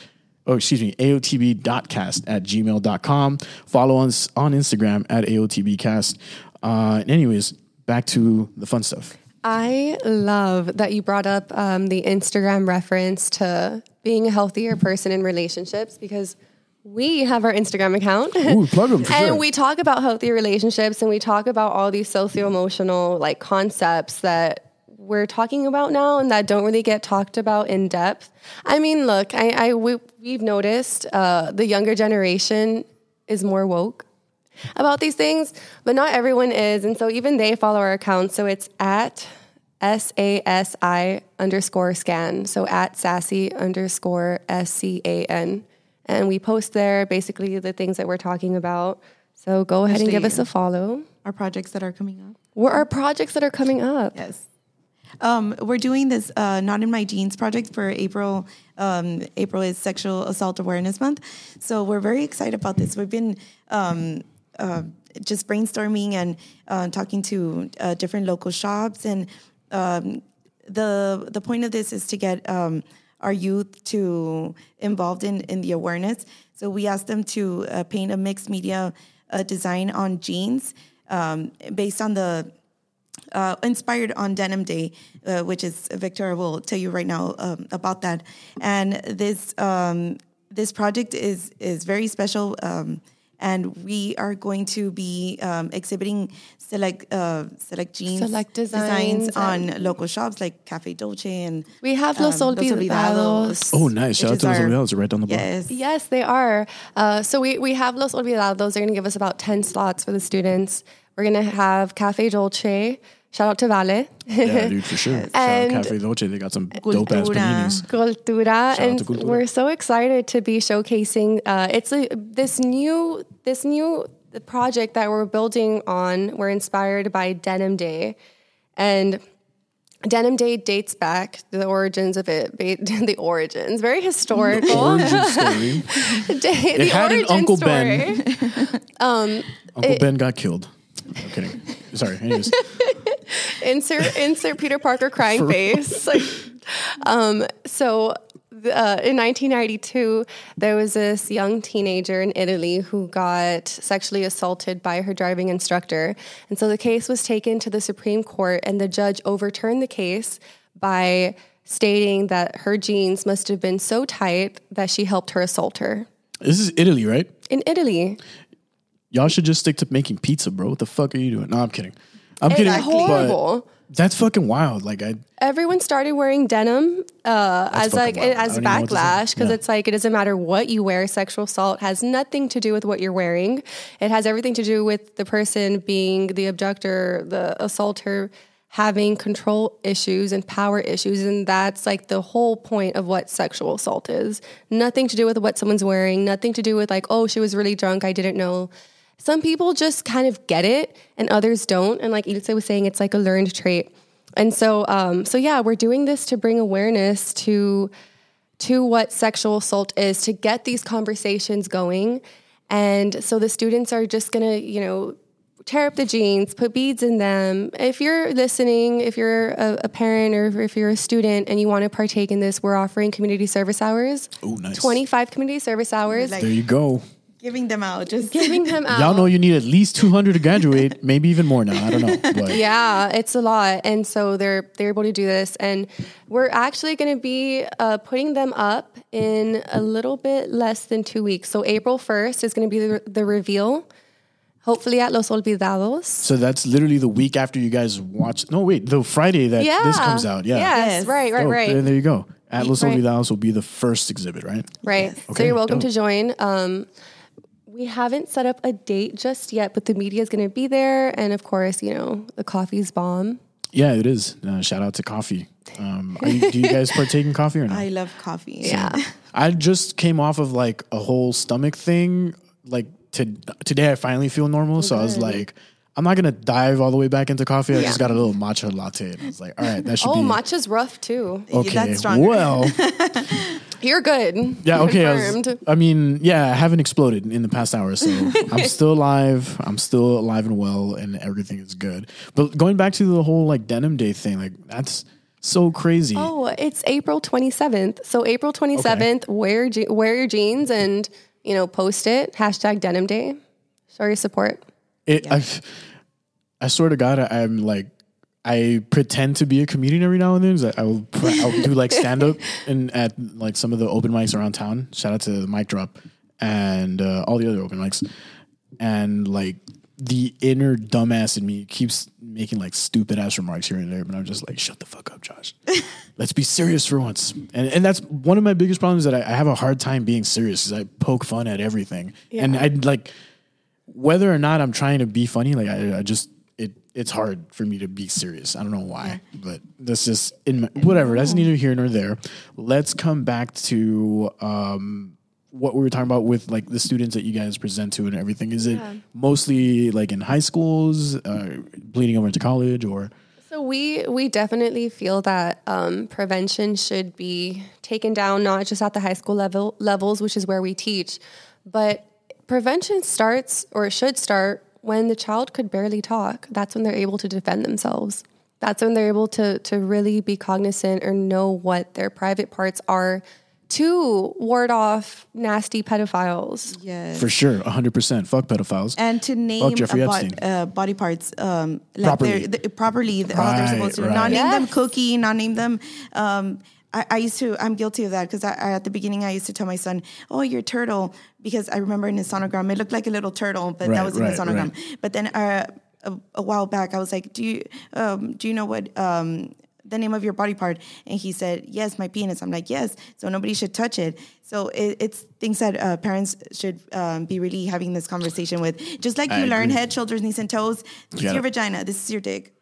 Oh, excuse me, AOTB.cast at gmail.com. Follow us on Instagram at AOTBcast. Uh, anyways, back to the fun stuff. I love that you brought up um, the Instagram reference to being a healthier person in relationships because we have our Instagram account. Ooh, plug 'em for and sure. we talk about healthy relationships and we talk about all these socio emotional like concepts that we're talking about now and that don't really get talked about in depth. I mean, look, I, I we, we've noticed uh, the younger generation is more woke about these things, but not everyone is. And so even they follow our account. So it's at S A S I underscore scan. So at sassy underscore S C A N. And we post there basically the things that we're talking about. So go ahead and give us a follow. Our projects that are coming up. What are projects that are coming up? Yes. Um, we're doing this uh, not in my jeans project for April. Um, April is Sexual Assault Awareness Month, so we're very excited about this. We've been um, uh, just brainstorming and uh, talking to uh, different local shops, and um, the the point of this is to get um, our youth to involved in in the awareness. So we asked them to uh, paint a mixed media uh, design on jeans um, based on the uh, inspired on Denim Day, uh, which is Victoria will tell you right now um, about that. And this um, this project is is very special, um, and we are going to be um, exhibiting select uh, select jeans Select designs on local shops like Cafe Dolce and We have Los um, Olvidados. Oh, nice. Shout out to Los Olvidados right down the block. Yes, Yes, they are. Uh, so we, we have Los Olvidados. They're going to give us about 10 slots for the students. We're going to have Cafe Dolce. Shout out to Vale. Yeah, dude, for (laughs) sure. Shout out And- Cafe Dolce. They got some dope ass paninis. Cultura, out and to Cultura. we're so excited to be showcasing. Uh, it's a, this new this new project that we're building on. We're inspired by Denim Day, and Denim Day dates back to the origins of it. (laughs) The origins, very historical. Origin story. (laughs) Day- the had an Uncle story. Ben. Uncle Ben got killed. I'm kidding. Sorry. Anyways, (laughs) insert insert Peter Parker crying face. (laughs) Like, um, so uh, in 1992, there was this young teenager in Italy who got sexually assaulted by her driving instructor, and so the case was taken to the Supreme Court, and the judge overturned the case by stating that her jeans must have been so tight that she helped her assault her. this is Italy, right? In Italy, Y'all should just stick to making pizza, bro. What the fuck are you doing? No, I'm kidding. I'm it's kidding. horrible. But that's fucking wild. Like I, everyone started wearing denim uh, as like wild. As don't even know what to say. backlash because Yeah. it's like it doesn't matter what you wear. Sexual assault has nothing to do with what you're wearing. It has everything to do with the person being the abductor, the assaulter having control issues and power issues and that's like the whole point of what sexual assault is nothing to do with what someone's wearing nothing to do with like oh she was really drunk i didn't know some people just kind of get it and others don't. And like Ilse was saying it's like a learned trait. And so um so yeah we're doing this to bring awareness to to what sexual assault is to get these conversations going. And so the students are just going to you know tear up the jeans put beads in them. If you're listening if you're a, a parent or if you're a student and you want to partake in this we're offering community service hours. Oh nice. 25 community service hours. There you go. Giving them out. Just giving them out (laughs) Y'all know you need at least 200 to graduate, (laughs) maybe even more now. I don't know. But (laughs) yeah it's a lot and so they're they're able to do this and we're actually going to be uh, putting them up in a little bit less than two weeks so april 1st is going to be the, the reveal hopefully at los olvidados so that's literally the week after you guys watch. No, wait, the Friday that yeah this comes out. Yeah. yes, Yes. right right Dope. right There, there you go. At Los Right. Olvidados will be the first exhibit, right? Right. so Okay, you're welcome dope. to join. Um, we haven't set up a date just yet, but the media is going to be there, and of course, you know the coffee's bomb. Yeah, it is. Uh, shout out to coffee. Um, are you, do you guys partake in coffee or (laughs) not? I love coffee. Yeah. (laughs) I just came off of like a whole stomach thing. Like to, today, I finally feel normal. So I was like, I'm not gonna dive all the way back into coffee. I Yeah. just got a little matcha latte, and I was like, all right, that should Oh, be matcha's rough too. okay. that's stronger. Well, (laughs) You're good. yeah, okay. I, was- Confirmed. I mean, yeah, I haven't exploded in the past hour, so (laughs) I'm still alive. I'm still alive and well, and everything is good. But going back to the whole like denim day thing, like that's so crazy. Oh, it's April 27th. So April 27th, wear je- wear your jeans and you know post it hashtag Denim Day. Show your support. It, I've, I swear to God, I, I'm like, I pretend to be a comedian every now and then. So I will, I'll do like stand up and (laughs) at like some of the open mics around town. Shout out to the mic drop and uh, all the other open mics. And like the inner dumbass in me keeps making like stupid ass remarks here and there, but I'm just like, shut the fuck up, Josh. (laughs) Let's be serious for once. And and that's one of my biggest problems that I, I have a hard time being serious is I poke fun at everything. Yeah. And I like whether or not I'm trying to be funny, like I, I just it's hard for me to be serious. I don't know why, but that's just in my, whatever. That's neither here nor there. Let's come back to um, what we were talking about with like the students that you guys present to and everything. Is it mostly like in high schools, uh, bleeding over into college, or So we we definitely feel that um, prevention should be taken down, not just at the high school level levels, which is where we teach, but prevention starts or should start when the child could barely talk. That's when they're able to defend themselves. That's when they're able to to really be cognizant or know what their private parts are to ward off nasty pedophiles. Yes. for sure, hundred percent, fuck pedophiles. and to name Jeffrey a bod- Epstein. uh, body parts um, like Properly. they're, the, properly the, how they're supposed to. right. Not name them Yes. Cookie, not name them. Um, I, I used to. I'm guilty of that because I, I, at the beginning I used to tell my son, "Oh, you're a turtle," because I remember in his sonogram it looked like a little turtle, but Right, that was in his sonogram. right. But then uh, a, a while back, I was like, "Do you um, do you know what?" Um, the name of your body part and he said yes my penis i'm like yes so nobody should touch it so it, it's things that uh, parents should um, be really having this conversation with just like I you learn agree. head shoulders knees and toes this is your vagina this is your dick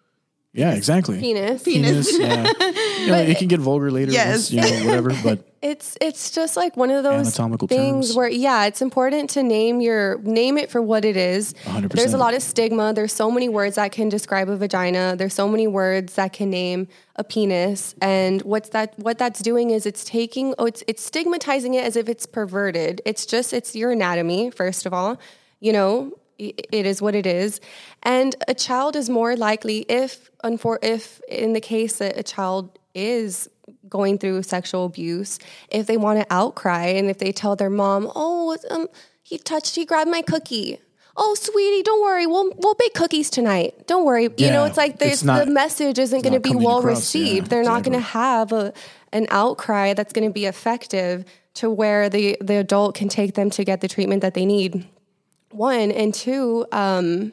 Yeah, exactly. Penis. Penis. yeah. (laughs) You know, it can get vulgar later. Yes. you know, whatever. But It's it's just like one of those Anatomical things terms. where yeah, it's important to name your name it for what it is. 100%. There's a lot of stigma. There's so many words that can describe a vagina. There's so many words that can name a penis. And what's that what that's doing is it's taking oh it's it's stigmatizing it as if it's perverted. It's just it's your anatomy, first of all. You know, i- it is what it is. And a child is more likely if if in the case that a child is going through sexual abuse, if they want to outcry and if they tell their mom, "Oh, um, he touched, he grabbed my cookie." Oh, sweetie, don't worry. We'll we'll bake cookies tonight. Don't worry. you know, it's like it's not- the message isn't going to be well across, yeah, received. They're not going to have a an outcry that's going to be effective to where the the adult can take them to get the treatment that they need. One and two, um,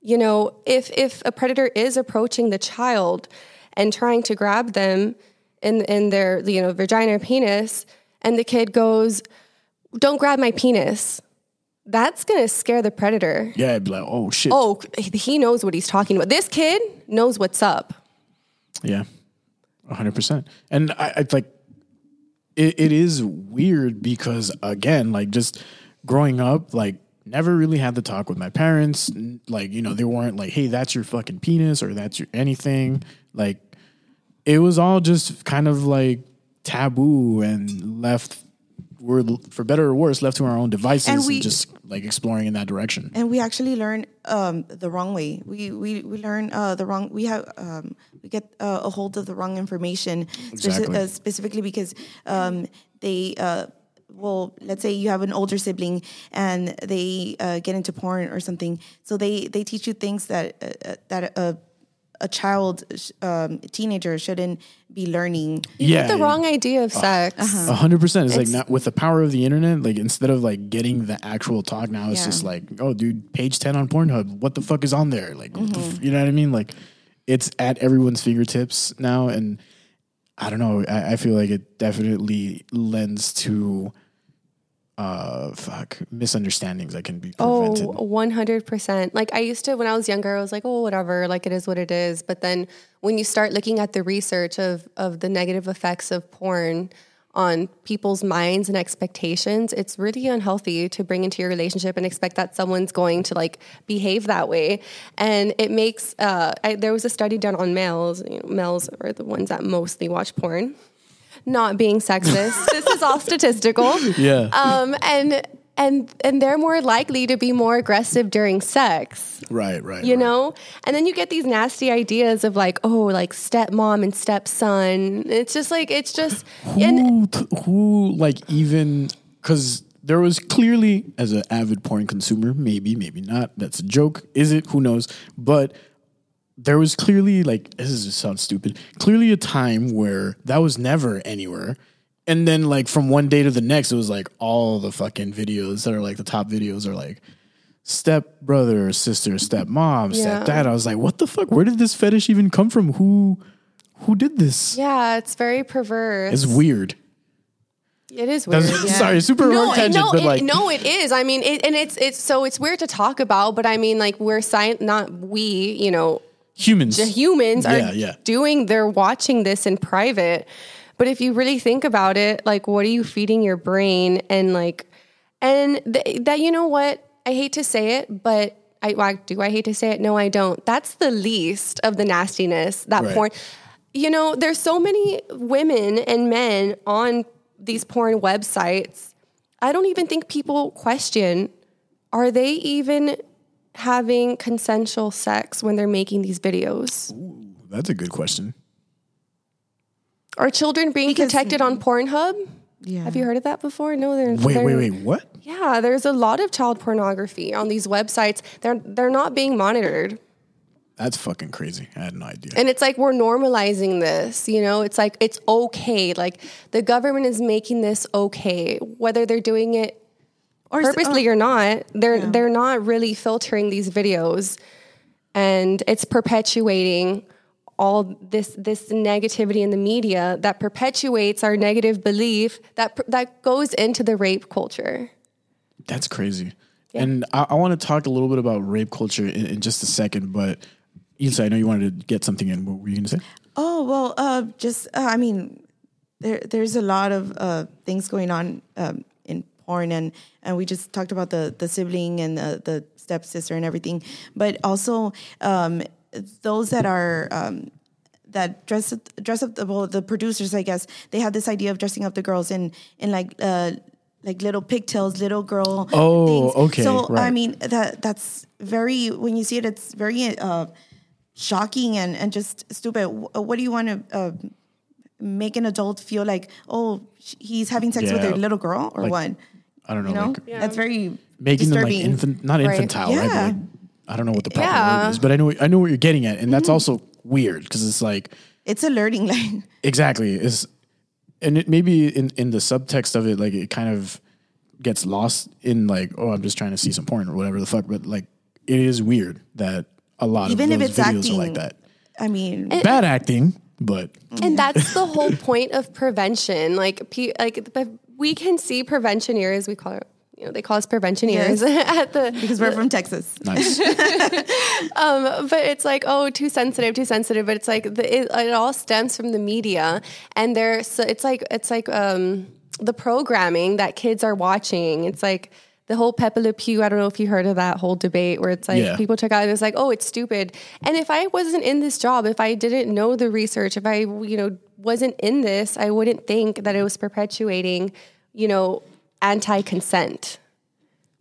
you know, if if a predator is approaching the child and trying to grab them in in their you know vagina or penis, and the kid goes, "Don't grab my penis," that's gonna scare the predator. yeah, I'd be like, oh shit. Oh, he knows what he's talking about. This kid knows what's up. Yeah, hundred percent. And I, I like it, it is weird because again, like just growing up, like never really had the talk with my parents. Like you know, they weren't like, "Hey, that's your fucking penis" or "That's your anything." Like it was all just kind of like taboo and left. We're for better or worse left to our own devices And and, just like exploring in that direction. and we actually learn um, the wrong way. We we, we learn uh, the wrong. We have um, we get uh, a hold of the wrong information, speci- uh, specifically because um, they. Uh, well, let's say you have an older sibling and they uh, get into porn or something. So they they teach you things that uh, uh, that a a child, um, teenager shouldn't be learning. yeah, The wrong idea of sex. A hundred percent. It's like not with the power of the internet. Like instead of like getting the actual talk now, it's Yeah. just like, oh, dude, page ten on Pornhub. What the fuck is on there? Like, what the Mm-hmm. f- you know what I mean? Like, it's at everyone's fingertips now, and I don't know. I, I feel like it definitely lends to, uh, fuck misunderstandings that can be prevented. Oh, 100%. Like I used to, when I was younger, I was like, oh, whatever, like it is what it is. But then when you start looking at the research of, of the negative effects of porn on people's minds and expectations, it's really unhealthy to bring into your relationship and expect that someone's going to like behave that way. And it makes, uh, I, there was a study done on males, you know, males are the ones that mostly watch porn. Not being sexist. (laughs) this is all statistical. Yeah, um, and and and they're more likely to be more aggressive during sex. Right, right. you right. know? And then you get these nasty ideas of like oh like stepmom and stepson. It's just like it's just and t- who like even because there was clearly as an avid porn consumer maybe maybe not. That's a joke. Is it? Who knows? But there was clearly like this is sounds stupid. Clearly a time where that was never anywhere. And then like from one day to the next, it was like all the fucking videos that are like the top videos are like step brother, sister, step mom, step Yeah. dad. I was like, what the fuck? Where did this fetish even come from? Who who did this? Yeah, it's very perverse. It's weird. It is weird. (laughs) Yeah. Sorry, super no, tangent, no, but it, like no, it is. I mean, it, and it's it's so it's weird to talk about, but I mean, like we're sci- not we, you know, humans. the humans are Yeah, yeah. doing. They're watching this in private, but if you really think about it, like, what are you feeding your brain? And like, and th- that you know what? I hate to say it, but. I, well, do I hate to say it? No, I don't. That's the least of the nastiness that Right. porn. You know, there's so many women and men on these porn websites. I don't even think people question are they even having consensual sex when they're making these videos? Ooh, That's a good question. Are children being Because- protected on Pornhub? Yeah. Have you heard of that before? No, they're Wait, they're- wait, wait. What? Yeah, there's a lot of child pornography on these websites. They're they're not being monitored. That's fucking crazy. I had no idea. And it's like we're normalizing this, you know? It's like it's okay. Like the government is making this okay, whether they're doing it Or s- purposely oh, or not. They're they're not really filtering these videos, and it's perpetuating all this this negativity in the media that perpetuates our negative belief that that goes into the rape culture. That's crazy. And I, I want to talk a little bit about rape culture in, in just a second, but Ilse, I know you wanted to get something in. What were you going to say? Oh well, uh, just uh, I mean, there there's a lot of uh, things going on um, in porn, and and we just talked about the the sibling and the the stepsister and everything, but also um, those that are. Um, that dress dress up the well, the producers, I guess they have this idea of dressing up the girls in in like uh, like little pigtails, little girl. Oh, things. okay, So I mean that that's very when you see it, it's very uh, shocking and, and just stupid. What do you want to uh, make an adult feel like? Oh, he's having sex with a little girl or like, what? I don't know. You know, like that's very making them like infant, not infantile, right? But Yeah. like, I don't know what the proper Yeah. word is, but I know I know what you're getting at, and that's Mm-hmm. also weird because it's like it's alerting. Like (laughs) exactly is, and it maybe in in the subtext of it, like it kind of gets lost in like, oh, I'm just trying to see some porn or whatever the fuck, but like it is weird that a lot even of if those it's videos acting are like that. I mean, Bad acting, but And that's the whole point of prevention. Like, pe- like the- we can see prevention preventioneers. We call it, you know, they call us preventioneers (laughs) at the because we're from Texas. nice. (laughs) Um, but it's like oh too sensitive too sensitive but it's like the, it, it all stems from the media and there's so it's like it's like um, the programming that kids are watching it's like the whole Pepe Le Pew I don't know if you heard of that whole debate where it's like Yeah. people took out and it's like oh it's stupid and if I wasn't in this job if I didn't know the research if I you know wasn't in this I wouldn't think that it was perpetuating you know anti-consent.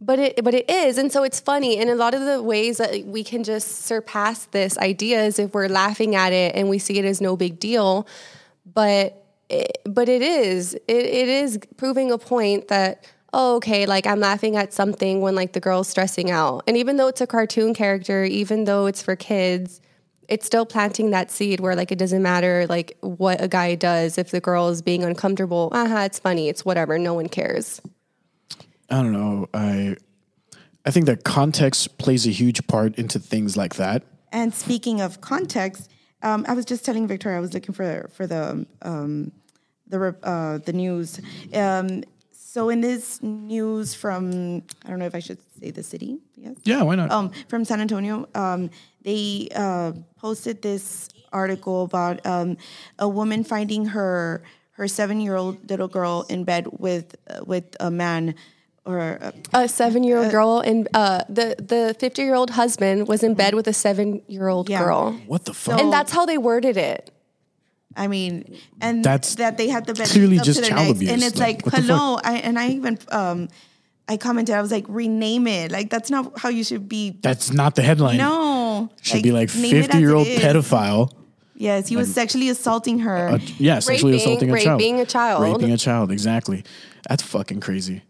But it but it is and so it's funny and a lot of the ways that we can just surpass this idea is if we're laughing at it and we see it as no big deal. But it, but it is it, it is proving a point that oh okay like i'm laughing at something when like the girl's stressing out. And even though it's a cartoon character even though it's for kids it's still planting that seed where like it doesn't matter like what a guy does if the girl is being uncomfortable aha it's funny it's whatever no one cares I don't know. I I think that context plays a huge part into things like that. And speaking of context, um, I was just telling Victoria I was looking for for the um, the uh, the news. Um, so in this news from I don't know if I should say the city. Yes. Yeah, why not? Um, from San Antonio, um, they uh, posted this article about um, a woman finding her her seven year old little girl in bed with uh, with a man or uh, a seven year old girl and uh, the the fifty year old husband was in bed with a seven year old Yeah. girl, what the fuck? and that's how they worded it. I mean, and That's that they had the bed clearly up just to their child necks. abuse. and it's Like, like, hello. I, and I even um, I commented. I was like, rename it. Like that's not how you should be. That's not the headline. no, Should be like name it fifty year old pedophile. Yes, he was sexually assaulting her. Uh, yeah, sexually Raping- assaulting a child. raping a child. Raping a child, exactly. That's fucking crazy.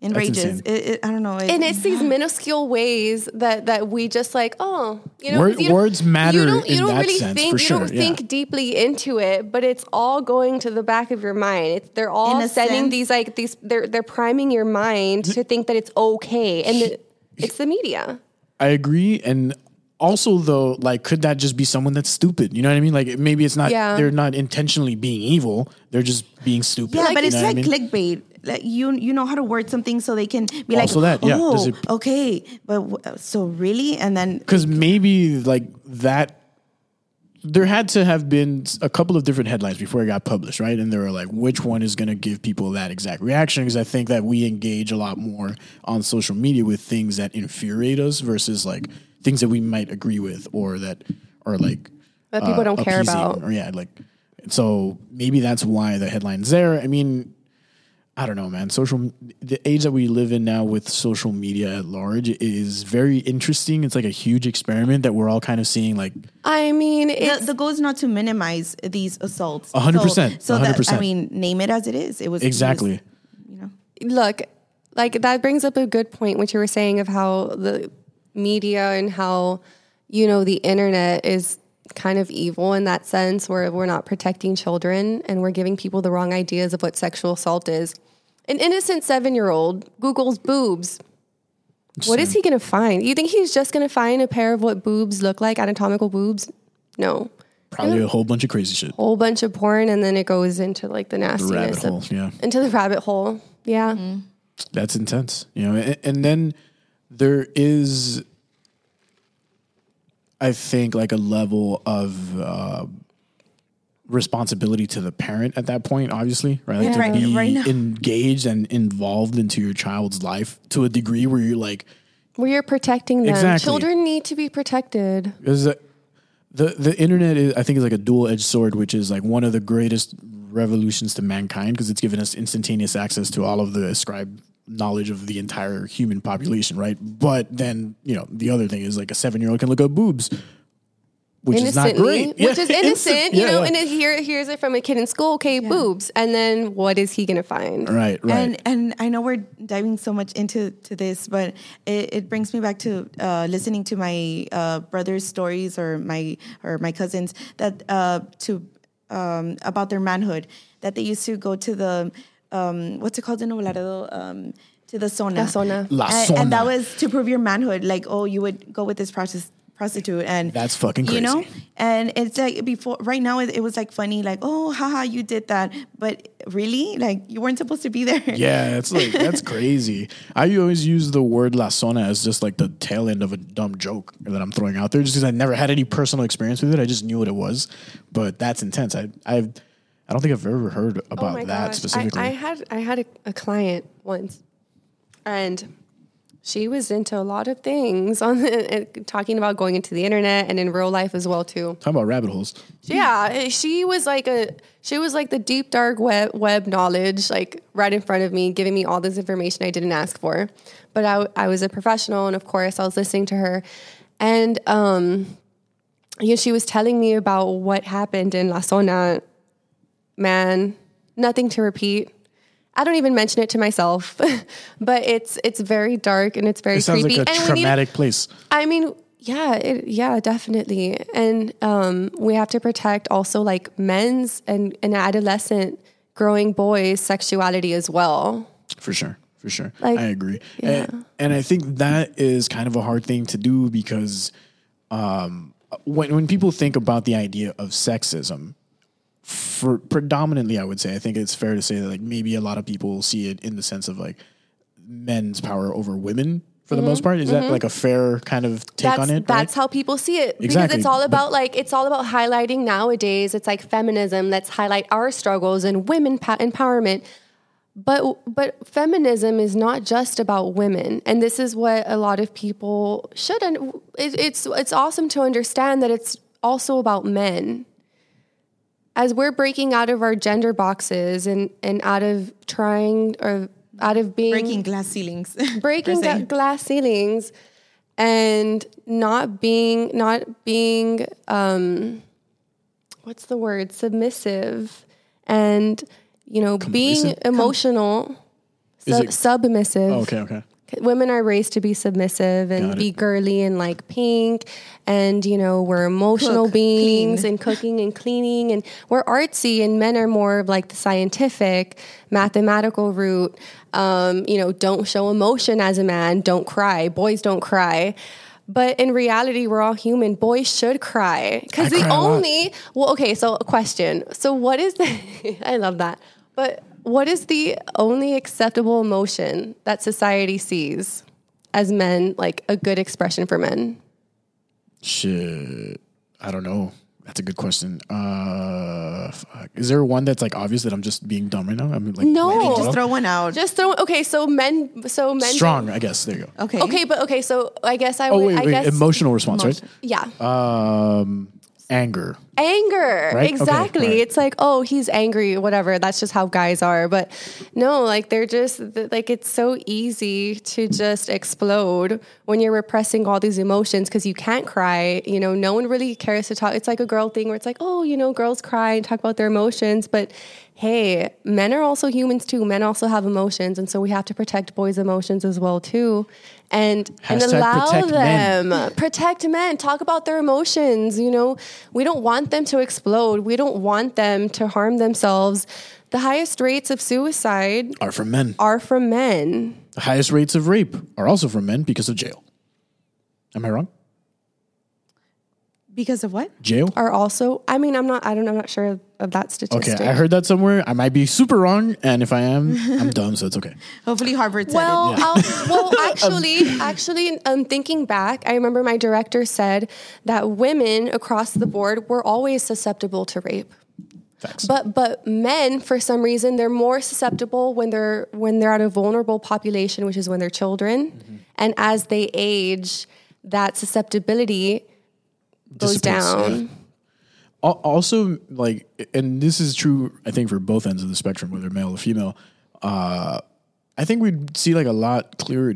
enrages. insane. It, it, I don't know. It, and it's these minuscule ways that that we just like oh you know Word- you words matter you don't, you in don't that really sense, think for you sure, don't yeah. think deeply into it but it's all going to the back of your mind it's, they're all In sending sense- these like these they're they're priming your mind to think that it's okay and the, it's the media I agree. And also, though, like, could that just be someone that's stupid? You know what I mean? Like, maybe it's not, Yeah. they're not intentionally being evil. They're just being stupid. Yeah, but it's like I mean? clickbait. Like you, you know how to word something so they can be Also like, that, yeah. oh, it- okay, but w- so really, and then Because maybe, like, that, there had to have been a couple of different headlines before it got published, right? And they were like, which one is going to give people that exact reaction? Because I think that we engage a lot more on social media with things that infuriate us versus like things that we might agree with or that are like that people uh, don't care about Or yeah, like so maybe that's why the headline's there. I mean, I don't know, man. Social the age that we live in now with social media at large is very interesting. It's like a huge experiment that we're all kind of seeing like i mean the, it's the goal is not to minimize these assaults. A hundred percent. So a hundred that I mean, name it as it is. It was exactly. it was, look like that brings up a good point what you were saying of how the media and how you know the internet is kind of evil in that sense where we're not protecting children and we're giving people the wrong ideas of what sexual assault is. An innocent seven-year-old googles boobs. What is he going to find? You think he's just going to find a pair of what boobs look like anatomical boobs? No. Probably a whole bunch of crazy shit. whole bunch of porn and then it goes into like the The nastiness rabbit of, hole, yeah. into the rabbit hole. Yeah. Mm. That's intense, you know. And, and then there is, I think, like a level of uh, responsibility to the parent at that point. Obviously, right? Like Yeah. to Right- be right (laughs) engaged and involved into your child's life to a degree where you're like, where you're protecting them. Exactly. Children need to be protected. Because the, the the internet is, I think, is like a dual edged sword, which is like one of the greatest revolutions to mankind because it's given us instantaneous access to all of the ascribed knowledge of the entire human population, right? But then you know the other thing is like a seven year old can look up boobs, which is not great, which Yeah, is (laughs) innocent, innocent, you yeah, know. yeah. And it, here, here's it from a kid in school. Okay, boobs, and then what is he gonna find? right, right. And and I know we're diving so much into to this, but it, it brings me back to uh, listening to my uh, brother's stories or my or my cousins that uh, to um, about their manhood that they used to go to the um, what's it called in Nuevo Laredo um, to the zona. La zona. La and, and that was to prove your manhood. Like oh, you would go with this process prostitute and That's fucking crazy. you know and it's like before right now it, it was like funny like oh haha you did that but really like you weren't supposed to be there Yeah, it's like (laughs) that's crazy. I always use the word la zona as just like the tail end of a dumb joke that I'm throwing out there, just because I never had any personal experience with it. I just knew what it was, but that's intense. I I've I don't think I've ever heard about oh that gosh. specifically. I, I had I had a, a client once, and she was into a lot of things on the, (laughs) and talking about going into the internet and in real life as well too. Talking about rabbit holes. Yeah, she was like a she was like the deep dark web web knowledge like right in front of me, giving me all this information I didn't ask for. But I I was a professional, and of course I was listening to her, and um, you know, she was telling me about what happened in La Zona. Man, nothing to repeat. I don't even mention it to myself, (laughs) but it's it's very dark and it's very It sounds creepy. like a and we need- traumatic place. I mean, yeah, it, yeah, definitely. And um, we have to protect also like men's and, and adolescent growing boys' sexuality as well. For sure. For sure. Like, I agree. yeah. And, and I think that is kind of a hard thing to do because um, when, when people think about the idea of sexism, for predominantly, I would say, I think it's fair to say that like maybe a lot of people see it in the sense of like men's power over women for the most part. Is that like a fair kind of take Mm-hmm. that's, on it? That's right? how people see it because Exactly, it's all but- about like it's all about highlighting nowadays. It's like feminism. Let's highlight our struggles and women pa- empowerment. But but feminism is not just about women, and this is what a lot of people should. And it, it's it's awesome to understand that it's also about men. As we're breaking out of our gender boxes and and out of trying or out of being breaking glass ceilings (laughs) breaking per se. ga- glass ceilings and not being not being um what's the word submissive and you know being Complacent? emotional Is Sub- it- submissive. Oh, okay, okay. Women are raised to be submissive and be girly and like pink, and you know we're emotional Cook, beings clean. and cooking and cleaning, and we're artsy, and men are more of like the scientific, mathematical route. Um, you know, don't show emotion as a man, don't cry. Boys don't cry. But in reality, we're all human. Boys should cry because the cry only well, okay. So a question. So what is the? (laughs) I love that. But what is the only acceptable emotion that society sees as men, like a good expression for men? Shit. I don't know. That's a good question. Uh, fuck. Is there one that's like obvious that I'm just being dumb right now? I mean, like No. blanking Just throw one out. Just throw. Okay, so men. So men. strong. I guess there you go. okay. Okay, but okay. So I guess I Oh would. wait, I wait. guess Emotional response, Emotion. Yeah. Um, anger. anger. Right? Okay, exactly. Right. it's like oh he's angry whatever. That's just how guys are. But no like they're just like it's so easy to just explode when you're repressing all these emotions because you can't cry. You know no one really cares to talk. It's like a girl thing where it's like oh you know girls cry and talk about their emotions. But hey men are also humans too. Men also have emotions. And so we have to protect boys emotions as well too and and allow protect men. them protect men talk about their emotions you know we don't want them to explode we don't want them to harm themselves the highest rates of suicide Are from men. are from men The highest rates of rape are also from men because of jail. Am I wrong? Because of what? Jail. are also i mean i'm not i don't i'm not sure of that statistic. Okay, I heard that somewhere. I might be super wrong, and if I am, I'm (laughs) dumb, so it's okay. Hopefully Harvard said Well, it. I'll- well, (laughs) actually, actually, um, thinking back, I remember my director said that women across the board were always susceptible to rape. Facts. But but men, for some reason, they're more susceptible when they're when they're at a vulnerable population, which is when they're children, Mm-hmm. and as they age, that susceptibility goes down. yeah. Also like and this is true i think for both ends of the spectrum whether male or female uh i think we'd see like a lot clearer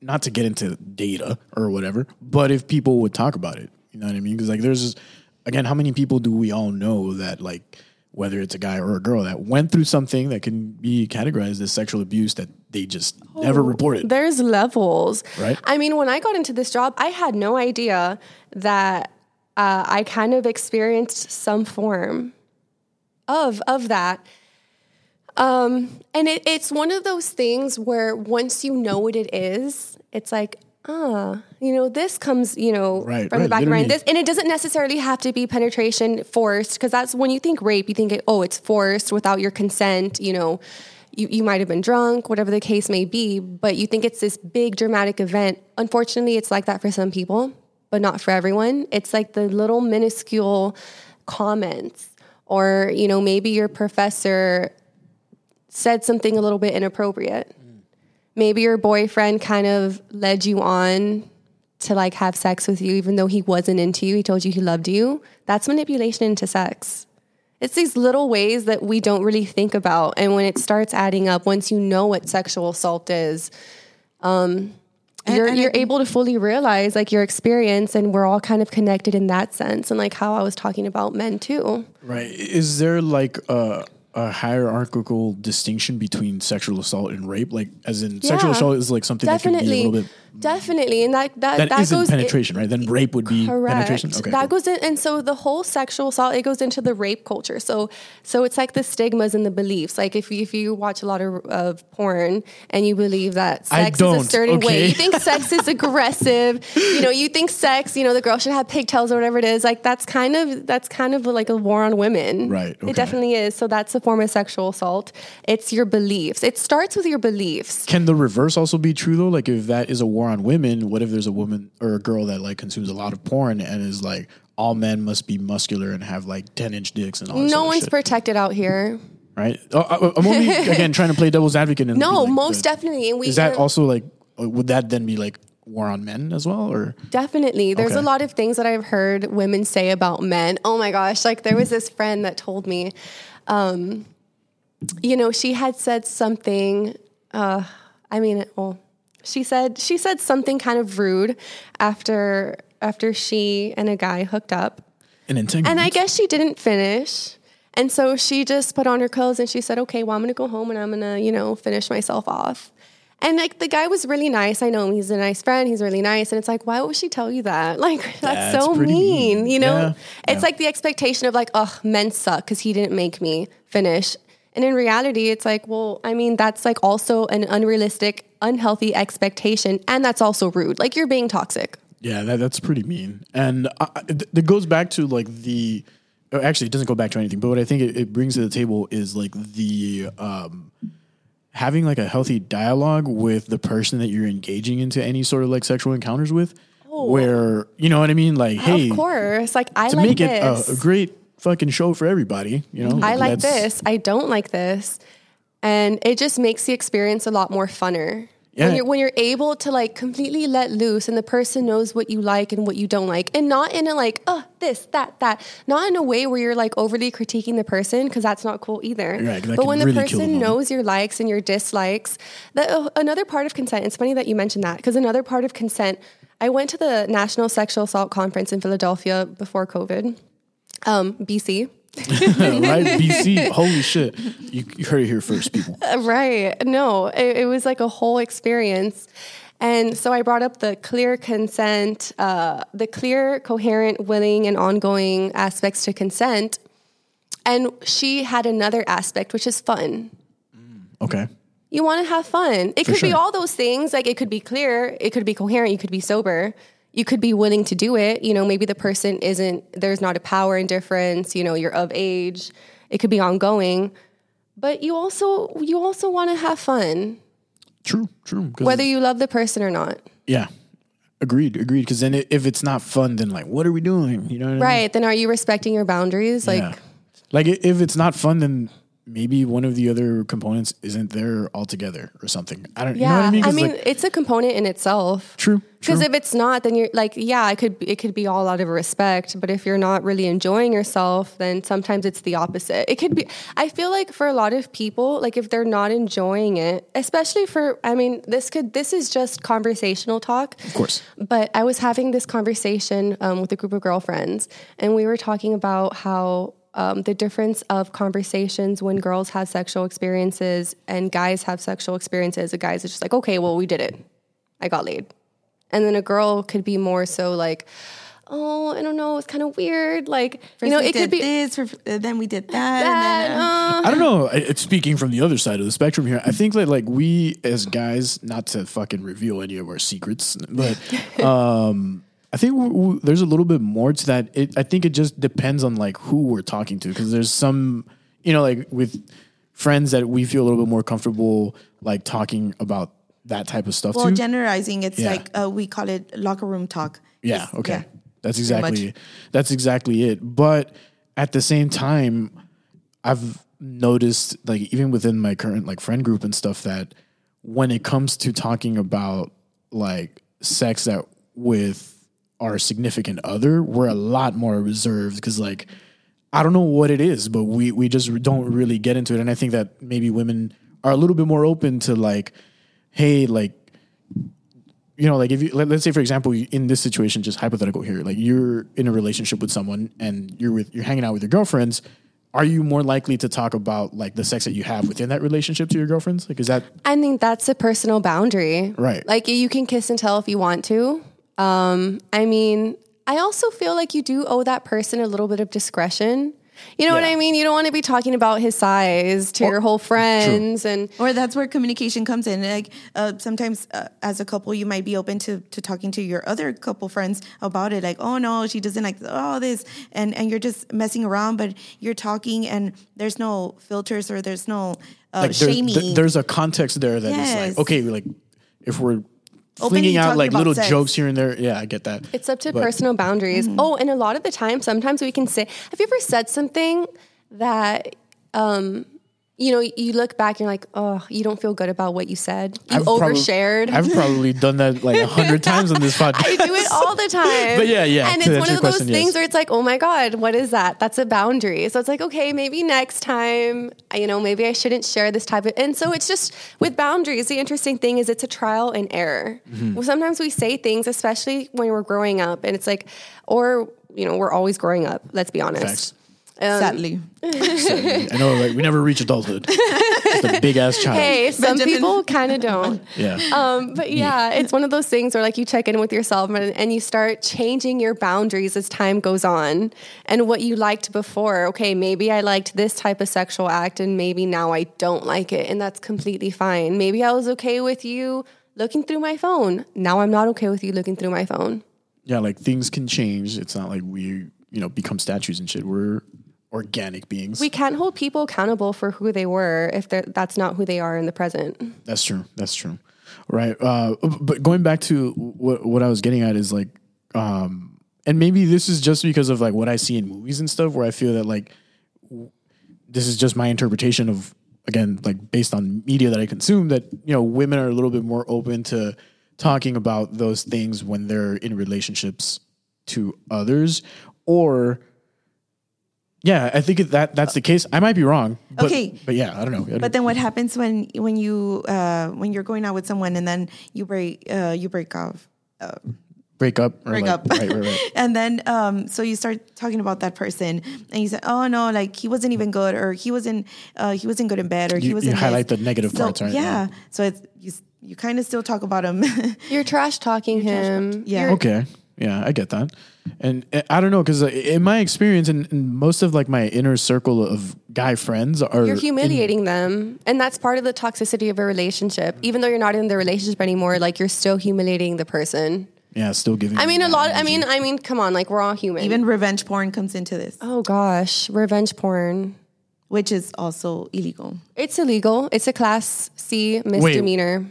not to get into data or whatever but if people would talk about it you know what i mean because like there's this, again how many people do we all know that like whether it's a guy or a girl that went through something that can be categorized as sexual abuse that they just never reported There's levels. Right. I mean, when I got into this job, I had no idea that uh, I kind of experienced some form of of that. Um, and it, it's one of those things where once you know what it is, it's like, ah, you know, this comes, you know, Right, from the right, back of my mind. This, and it doesn't necessarily have to be penetration forced, because that's when you think rape, you think, oh, it's forced without your consent, you know. You, you might have been drunk, whatever the case may be, but you think it's this big dramatic event. Unfortunately, it's like that for some people, but not for everyone. It's like the little minuscule comments, or, you know, maybe your professor said something a little bit inappropriate. Maybe your boyfriend kind of led you on to like have sex with you, even though he wasn't into you. He told you he loved you. That's manipulation into sex. It's these little ways that we don't really think about. And when it starts adding up, once you know what sexual assault is, um, you're, and you're think- able to fully realize like your experience, and we're all kind of connected in that sense. And like how I was talking about men too. Right. Is there like a, a hierarchical distinction between sexual assault and rape? Like, as in, sexual assault is like something that could be a Definitely, little bit definitely, and that that that that isn't goes penetration, right? Then rape would be Correct. penetration. Okay. that cool. goes in, and so the whole sexual assault it goes into the rape culture. So, so it's like the stigmas and the beliefs. Like if you, if you watch a lot of, of porn and you believe that sex is a certain way, you think sex is (laughs) aggressive. You know, you think sex. You know, the girl should have pigtails or whatever it is. Like that's kind of that's kind of like a war on women. Right, okay. It definitely is. So that's a form of sexual assault. It's your beliefs. It starts with your beliefs. Can the reverse also be true though? Like, if that is a war on women, what if there's a woman or a girl that like consumes a lot of porn and is like, all men must be muscular and have like ten inch dicks and all this No one's shit, protected out here. right? Oh, I- I'm only (laughs) again trying to play devil's advocate. And No, like most the- definitely. And we Is that uh, also like? Would that then be like war on men as well, or Definitely. There's Okay. a lot of things that I've heard women say about men. Oh my gosh. Like there was this friend that told me, um, you know, she had said something, uh, I mean, well, she said, she said something kind of rude after, after she and a guy hooked up. an entanglement? And I guess she didn't finish. And so she just put on her clothes and she said, okay, well, I'm going to go home and I'm going to, you know, finish myself off. And like the guy was really nice. I know him. He's a nice friend. He's really nice. And it's like, why would she tell you that? (laughs) Like, that's, That's so mean. mean. You know, Yeah. it's Yeah. like the expectation of like, oh, men suck because he didn't make me finish. And in reality, it's like, well, I mean, that's like also an unrealistic, unhealthy expectation. And that's also rude. Like, you're being toxic. Yeah, that, that's pretty mean. And I, it goes back to like the. oh, Actually, it doesn't go back to anything. But what I think it, it brings to the table is like the um, having like a healthy dialogue with the person that you're engaging into any sort of like sexual encounters with, where you know what I mean. Like, hey, of course. Like, I to like make this. it a, a great fucking show for everybody. You know, I like this. I don't like this. And it just makes the experience a lot more funner. Yeah. When you're when you're able to like completely let loose and the person knows what you like and what you don't like. And not in a like, oh, this, that, that. Not in a way where you're like overly critiquing the person, because that's not cool either. Right, but when the really person knows your likes and your dislikes, that uh, another part of consent, it's funny that you mentioned that, because another part of consent, I went to the National Sexual Assault Conference in Philadelphia before COVID. Um, BC. (laughs) right? BC, holy shit! You, you heard it here first, people. Right. No, it, it was like a whole experience. And so I brought up the clear consent, uh, the clear, coherent, willing, and ongoing aspects to consent. And she had another aspect, which is fun. Okay, You want to have fun. It could be all those things. Like it could be clear, it could be coherent, you could be sober, you could be willing to do it. You know, maybe the person isn't, there's not a power indifference, you know, you're of age. It could be ongoing. But you also you also want to have fun, true, true. whether you love the person or not. yeah, agreed, agreed. Because then if it's not fun, then like, what are we doing? You know, what I mean? Right. Then are you respecting your boundaries? Like yeah. like if it's not fun, then maybe one of the other components isn't there altogether or something. I don't. yeah. You know what I mean, like, it's a component in itself. true. Because if it's not, then you're like, yeah, it could it could be all out of respect. But if you're not really enjoying yourself, then sometimes it's the opposite. It could be. I feel like for a lot of people, like if they're not enjoying it, especially for, I mean, this could this is just conversational talk. of course. But I was having this conversation um, with a group of girlfriends, and we were talking about how um, the difference of conversations when girls have sexual experiences and guys have sexual experiences. A guy's just like, okay, well, we did it. I got laid. And then a girl could be more so like, oh, I don't know, it's kind of weird. Like, First you know, we it did could be this, for, uh, then we did that, that. and then, uh, uh, I don't know. I- speaking from the other side of the spectrum here. I think that like we as guys, not to fucking reveal any of our secrets, but (laughs) um, I think w- w- there's a little bit more to that. It, I think it just depends on like who we're talking to because there's some, you know, like with friends that we feel a little bit more comfortable like talking about that type of stuff well, too. generalizing, it's Yeah. like uh, we call it locker room talk. Yeah. It's- Okay. yeah. That's exactly that's exactly it. But at the same time, I've noticed like even within my current like friend group and stuff that when it comes to talking about like sex that with our significant other, we're a lot more reserved because like I don't know what it is, but we we just don't really get into it. And I think that maybe women are a little bit more open to like, hey, like you know, like if you let, let's say for example, in this situation, just hypothetical here, like you're in a relationship with someone and you're with you're hanging out with your girlfriends. Are you more likely to talk about like the sex that you have within that relationship to your girlfriends? Like, is that I think that's a personal boundary. Right. Like you can kiss and tell if you want to. Um, I mean, I also feel like you do owe that person a little bit of discretion. You know what I mean? You don't want to be talking about his size to your whole friends and Or that's where communication comes in. Like uh, sometimes, uh, as a couple, you might be open to, to talking to your other couple friends about it. Like, oh no, she doesn't like all this, and and you're just messing around, but you're talking, and there's no filters or there's no uh, like there's, shaming. th- there's a context there that is Yes. like okay, like if we're Openly flinging out like little sex. jokes here and there, yeah, I get that. It's up to But- personal boundaries. Oh, and a lot of the time, sometimes we can say, have you ever said something that, um, you know, you look back and you're like, oh, you don't feel good about what you said. You I've overshared. I've probably done that like a hundred (laughs) times on this podcast. I do it all the (laughs) time. But yeah, yeah, And it's one of those question, things yes. where it's like, oh my God, what is that? That's a boundary. So it's like, okay, maybe next time, you know, maybe I shouldn't share this type of. And so it's just with boundaries, the interesting thing is it's a trial and error. Mm-hmm. Well, sometimes we say things, especially when we're growing up, and it's like, or, you know, we're always growing up, let's be honest. Sadly. I know, right? We never reach adulthood. Just a big ass child. Hey, some Benjamin. people kind of don't. (laughs) Yeah. Um, but yeah, it's one of those things where like you check in with yourself and, and you start changing your boundaries as time goes on and what you liked before. Okay, maybe I liked this type of sexual act and maybe now I don't like it and that's completely fine. Maybe I was okay with you looking through my phone. Now I'm not okay with you looking through my phone. yeah, like things can change. It's not like we, you know, become statues and shit. We're organic beings. We can't hold people accountable for who they were if that's not who they are in the present. That's true. That's true. Right. Uh, but going back to what what I was getting at is like, um, and maybe this is just because of like what I see in movies and stuff, where I feel that like w- this is just my interpretation of again like based on media that I consume that you know women are a little bit more open to talking about those things when they're in relationships to others or yeah i think that that's the case i might be wrong but, Okay. but yeah i don't know But then what happens when when you uh, when you're going out with someone and then you break uh, you break off break up break like- up right right right (laughs) and then um, so you start talking about that person and you say oh no like he wasn't even good or he wasn't uh, he wasn't good in bed or he wasn't you highlight this. the negative So, parts, right? yeah so it's you you kind of still talk about him (laughs) You're trash talking him. yeah Okay. Yeah, I get that. And uh, I don't know because in my experience, and and most of like my inner circle of guy friends are You're in- humiliating them. And that's part of the toxicity of a relationship. Even though you're not in the relationship anymore, like you're still humiliating the person. yeah, still giving. I mean, a that lot. I mean, I mean, come on, like we're all human. even revenge porn comes into this oh gosh, revenge porn. which is also illegal It's illegal. It's a class C misdemeanor.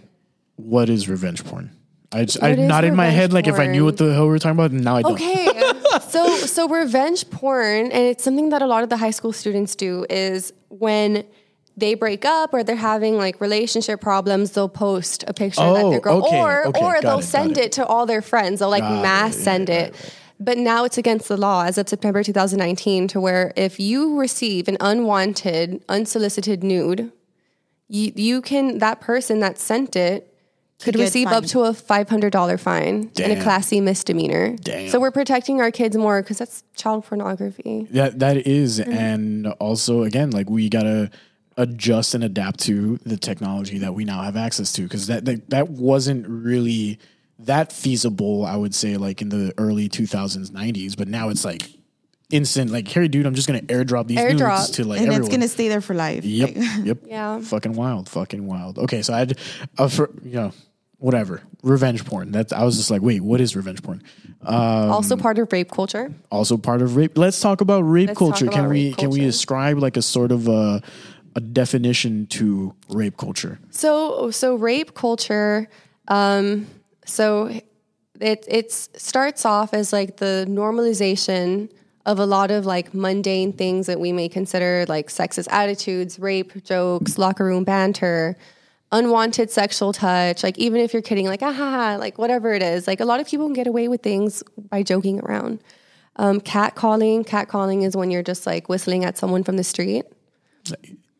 what is revenge porn? I just, I What is not in my head like if I knew what the hell we were talking about. and Now I don't. Okay, (laughs) so so revenge porn, and it's something that a lot of the high school students do is when they break up or they're having like relationship problems, they'll post a picture of that Oh, their girl, okay, or okay, or they'll it, send it. it. to all their friends. They'll like Got it, mass yeah, send right, it. But now it's against the law as of September 2019 to where if you receive an unwanted, unsolicited nude, you, you can that person that sent it could get receive up to a five hundred dollar fine and a Damn. class C misdemeanor. Damn. So we're protecting our kids more because that's child pornography. That that is, Mm-hmm. and also again, like we gotta adjust and adapt to the technology that we now have access to because that, that that wasn't really that feasible. I would say like in the early 2000s, 90s, but now it's like instant. Like, Harry, dude, I'm just gonna airdrop these Airdrop. nudes to like and everyone. it's gonna stay there for life Yep. Like, (laughs) Yep. Yeah. Fucking wild. Fucking wild. Okay, so I had, uh, for you know, whatever revenge porn. That's I was just like, wait, what is revenge porn? Um, also part of rape culture. also part of rape. Let's talk about rape Let's culture. can about we rape can we ascribe like a sort of a a definition to rape culture? So so rape culture. Um, so it it starts off as like the normalization of a lot of like mundane things that we may consider like sexist attitudes, rape jokes, locker room banter, unwanted sexual touch. Like even if you're kidding, like ah, ha, ha, like whatever it is. Like a lot of people can get away with things by joking around. Um, catcalling. Catcalling is when you're just like whistling at someone from the street.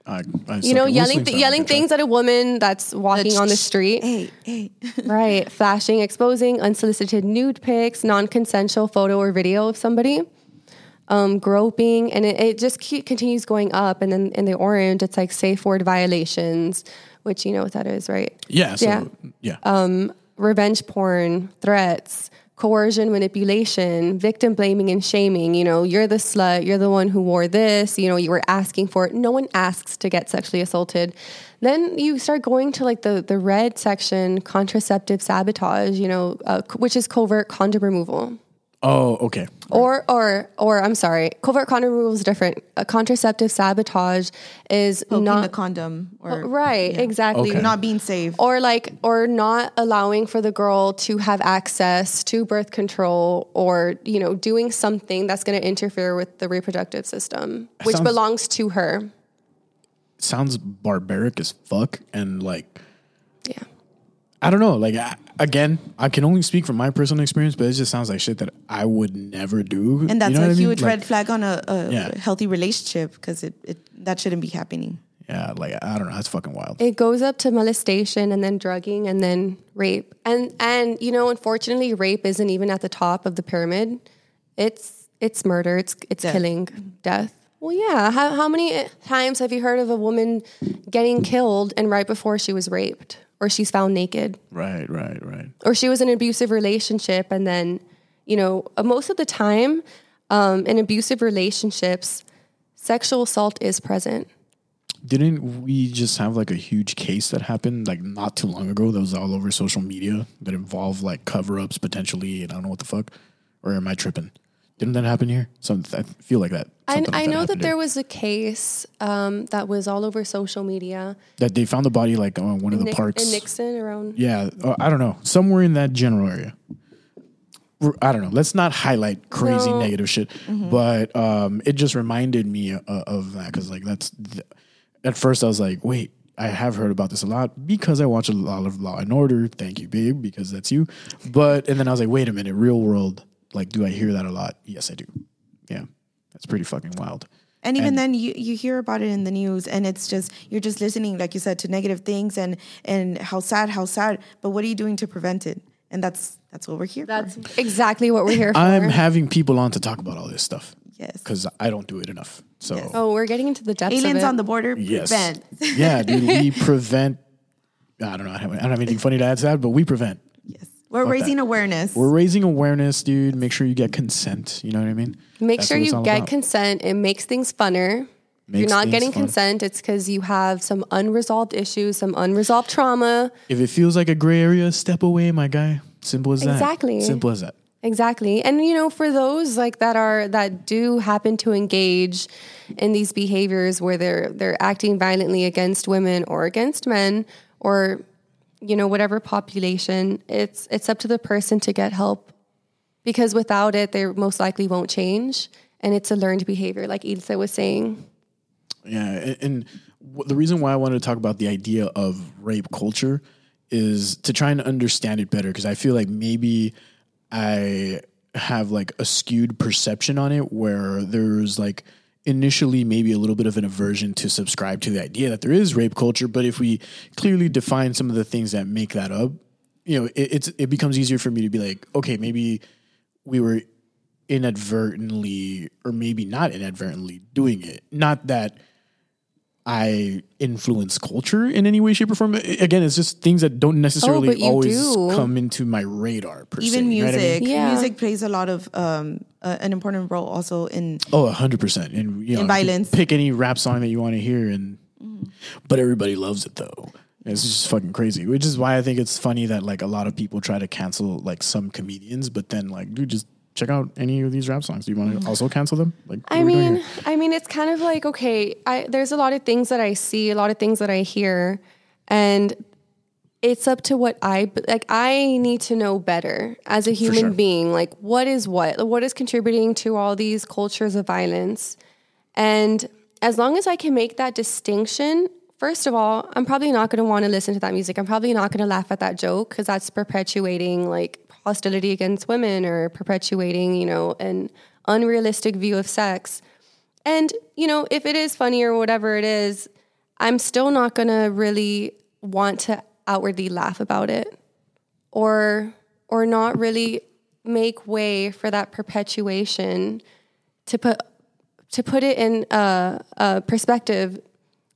I, I You know, yelling th- yelling things at a woman that's walking on the street. hey hey (laughs) Right. Flashing, exposing unsolicited nude pics, non consensual photo or video of somebody, um, groping, and it, it just keep, continues going up. And then in the orange, it's like safe word violations, which you know what that is, right? Yeah. So, Yeah. yeah. Um, revenge porn, threats, coercion, manipulation, victim blaming and shaming. You know, you're the slut, you're the one who wore this, you know, you were asking for it. No one asks to get sexually assaulted. Then you start going to like the, the red section, contraceptive sabotage, you know, uh, which is covert condom removal. Oh, okay. Or, or, or, I'm sorry, covert condom removal is different. A contraceptive sabotage is poking not the condom or oh, right, exactly. Okay. not being safe or like or not allowing for the girl to have access to birth control or you know doing something that's going to interfere with the reproductive system which sounds- belongs to her Sounds barbaric as fuck, and like yeah I don't know. Like I, again, I can only speak from my personal experience, but it just sounds like shit that I would never do. and that's You know a what I mean? huge Like, red flag on a, a Yeah. healthy relationship because it, it that shouldn't be happening Yeah, like I don't know. That's fucking wild. it goes up to molestation and then drugging and then rape and and you know unfortunately rape isn't even at the top of the pyramid it's it's murder it's it's Death. killing death Well, yeah. How, how many times have you heard of a woman getting killed and right before she was raped or she's found naked Right, right, right. or she was in an abusive relationship and then, you know, uh, most of the time um, in abusive relationships, sexual assault is present. Didn't we just have like a huge case that happened like not too long ago that was all over social media that involved like cover ups potentially and I don't know what the fuck? Or am I tripping? Didn't that happen here? Some I feel like that. I, I know that happened there here. was a case um, that was all over social media that they found the body like on one of the Nick- parks. in Nixon around. Yeah, uh, I don't know, somewhere in that general area. I don't know. Let's not highlight crazy No. negative shit, but um, it just reminded me uh, of that because like that's th- at first I was like, wait, I have heard about this a lot because I watch a lot of Law and Order. Thank you, babe, because that's you. But and then I was like, wait a minute, real world, like, do I hear that a lot? Yes, I do. Yeah, that's pretty fucking wild. And even And- then, you, you hear about it in the news, and it's just you're just listening, like you said, to negative things and and how sad, how sad. But what are you doing to prevent it? And that's that's what we're here That's for. exactly what we're here for. I'm having people on to talk about all this stuff Yes. because I don't do it enough. So. Yes. oh, we're getting into the depths of Aliens it. on the border Yes. prevent. yeah, dude, we (laughs) prevent. I don't know. I don't have anything funny to add to that, but we prevent. Yes. We're Fuck raising that. awareness. We're raising awareness, dude. Make sure you get consent. You know what I mean? Make That's sure you get about. consent. It makes things funner. if you're not getting fun. consent, it's because you have some unresolved issues, some unresolved trauma. If it feels like a gray area, step away, my guy. Simple as that. Exactly. Simple as that. Exactly. And you know, for those like that are that do happen to engage in these behaviors where they're they're acting violently against women or against men or you know, whatever population, it's it's up to the person to get help. Because without it, they most likely won't change. And it's a learned behavior, like Ilse was saying. Yeah, and, and the reason why I wanted to talk about the idea of rape culture is to try and understand it better because I feel like maybe I have like a skewed perception on it where there's like initially maybe a little bit of an aversion to subscribe to the idea that there is rape culture, but if we clearly define some of the things that make that up, you know, it, it's it becomes easier for me to be like, okay, maybe we were inadvertently or maybe not inadvertently doing it. Not that I influence culture in any way, shape, or form. Again, it's just things that don't necessarily but you always do. come into my radar. Per even se, you know what I mean? music. Yeah. Music plays a lot of um, uh, an important role also in Oh, hundred percent. And you know, In violence. Pick any rap song that you want to hear, and but everybody loves it though. It's just fucking crazy. Which is why I think it's funny that like a lot of people try to cancel like some comedians, but then like, dude, just check out any of these rap songs. Do you want to mm. also cancel them? Like, I are we doing mean. I mean, it's kind of like okay. I, there's a lot of things that I see, a lot of things that I hear, and it's up to what I like. I need to know better as a human sure. being. Like, what is what? What is contributing to all these cultures of violence? And as long as I can make that distinction, first of all, I'm probably not going to want to listen to that music. I'm probably not going to laugh at that joke because that's perpetuating like hostility against women or perpetuating, you know, an unrealistic view of sex. And, you know, if it is funny or whatever it is, I'm still not going to really want to outwardly laugh about it or or not really make way for that perpetuation to put to put it in a, a perspective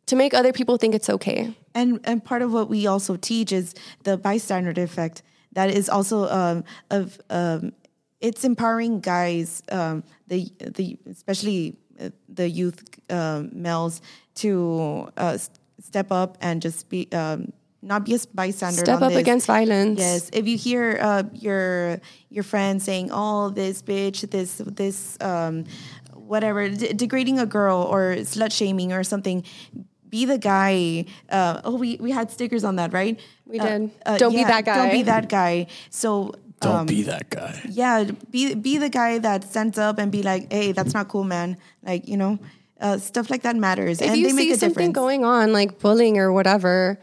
to make other people think it's okay. and and part of what we also teach is the bystander effect. That is also um, of um, it's empowering guys, um, the the especially uh, the youth um males to uh, step up and just be um, not be a bystander. Step up this. against violence. Yes, if you hear uh, your your friend saying, "Oh, this bitch, this this um, whatever," d- degrading a girl or slut shaming or something, be the guy. Uh, oh, we we had stickers on that, right? We Uh, did. Don't be that guy. Don't be that guy. So. Don't um, be that guy. yeah, be be the guy that stands up and be like, "Hey, that's not cool, man." Like you know, uh, stuff like that matters, if and you they make see a something difference. going on like bullying or whatever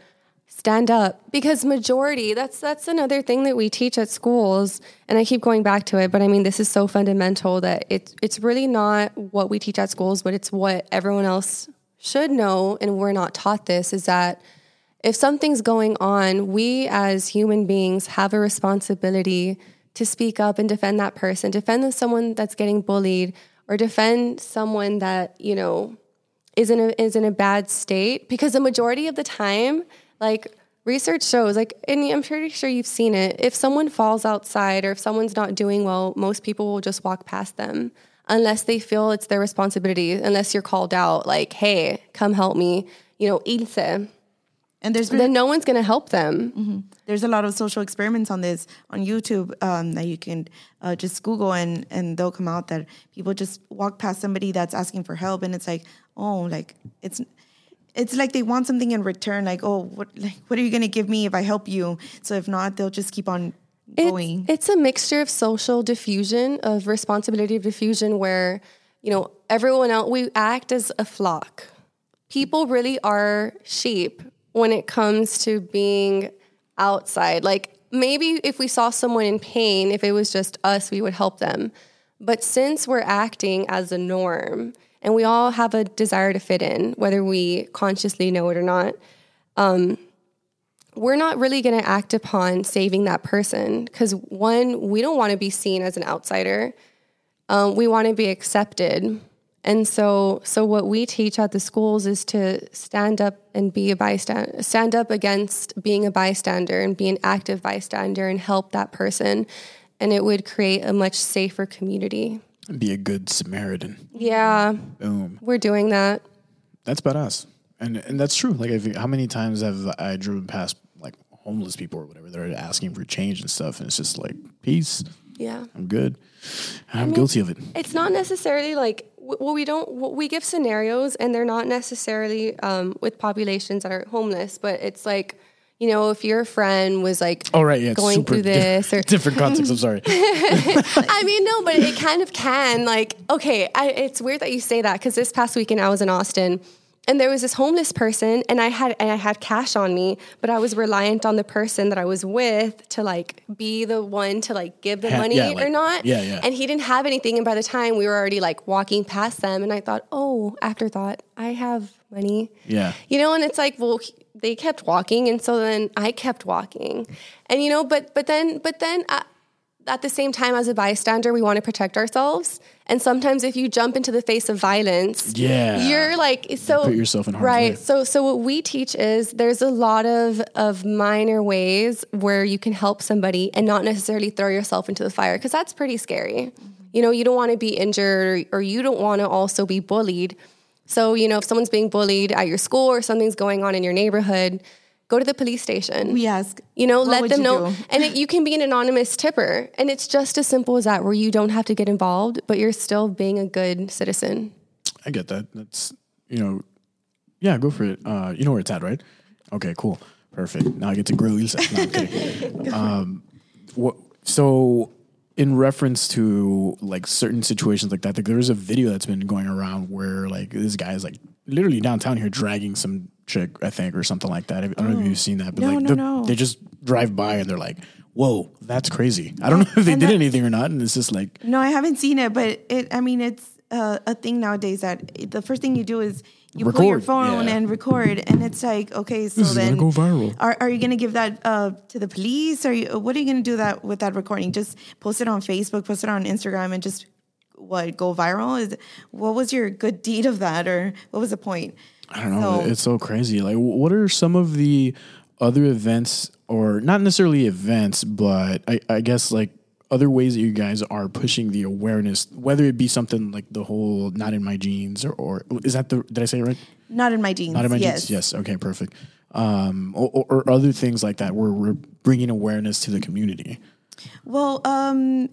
stand up because majority that's that's another thing that we teach at schools and i keep going back to it but i mean this is so fundamental that it's it's really not what we teach at schools but it's what everyone else should know and we're not taught this is that if something's going on we as human beings have a responsibility to speak up and defend that person defend someone that's getting bullied or defend someone that you know is in a is in a bad state. Because the majority of the time like research shows like and i'm pretty sure you've seen it if someone falls outside or if someone's not doing well most people will just walk past them unless they feel it's their responsibility unless you're called out like hey come help me you know ilse And there's been, then no one's going to help them. There's a lot of social experiments on this on YouTube um, that you can uh, just Google and and they'll come out that people just walk past somebody that's asking for help and it's like oh like it's it's like they want something in return like oh what like what are you gonna give me if I help you? So if not they'll just keep on going It's, it's a mixture of social diffusion, of responsibility of diffusion, where, you know, everyone else, we act as a flock. People really are sheep when it comes to being outside. Like maybe if we saw someone in pain, if it was just us, we would help them. But since we're acting as a norm and we all have a desire to fit in, whether we consciously know it or not, um, we're not really going to act upon saving that person because one, we don't want to be seen as an outsider. Um, we want to be accepted, and so so what we teach at the schools is to stand up and be a bystander, stand up against being a bystander and be an active bystander and help that person, and it would create a much safer community. Be a good Samaritan. Yeah, Boom. we're doing that. That's badass. And and that's true. Like, how many times have I driven past homeless people or whatever? They're asking for change and stuff, and it's just like, peace. Yeah. I'm good. I'm guilty of it. it's not necessarily like well we don't we give scenarios and they're not necessarily um, with populations that are homeless but it's like you know if your friend was like Oh right, yeah, going through this or (laughs) different context. I'm sorry. (laughs) I mean no but it kind of can like okay I, it's weird that you say that because this past weekend I was in Austin and there was this homeless person and I had and I had cash on me but I was reliant on the person that I was with to like be the one to like give the Ha- money yeah, or not yeah, yeah. and he didn't have anything and by the time we were already like walking past them and I thought oh afterthought I have money Yeah. you know and it's like well he- they kept walking and so then I kept walking and you know but but then but then uh, at the same time as a bystander we want to protect ourselves and sometimes if you jump into the face of violence Yeah. you're like so put yourself in harm's right way. so so what we teach is there's a lot of of minor ways where you can help somebody and not necessarily throw yourself into the fire because that's pretty scary you know you don't want to be injured or, or you don't want to also be bullied so you know if someone's being bullied at your school or something's going on in your neighborhood go to the police station we ask you know what let them you know do? and it, you can be an anonymous tipper and it's just as simple as that where you don't have to get involved but you're still being a good citizen I get that. That's you know, yeah, go for it. Uh, you know where it's at, right? Okay, cool, perfect. Now I get to grill Ilse. No, I'm kidding. (laughs) um, what? So, in reference to like certain situations like that, like, there was a video that's been going around where like this guy is like literally downtown here dragging some chick, I think, or something like that. I don't know if you've seen that, but No, like no, the- no. they just drive by and they're like, "Whoa, that's crazy." I don't know if they and did that- anything or not, and it's just like, No, I haven't seen it, but it. I mean, it's uh, a thing nowadays that the first thing you do is you pull your phone yeah. and record, and it's like, okay, so This then go viral. Are, are you going to give that uh, to the police? Are you? What are you going to do that with that recording? Just post it on Facebook, post it on Instagram, and just what go viral? Is what was your good deed of that, or what was the point? I don't know. So- it's so crazy. Like, what are some of the other events, or not necessarily events, but I, I guess like other ways that you guys are pushing the awareness, whether it be something like the whole "not in my jeans" or, or is that the did I say it right? Not in my jeans. Not in my yes. jeans. Yes. Okay. Perfect. Um, or, or, or other things like that, where we're bringing awareness to the community. Well, um,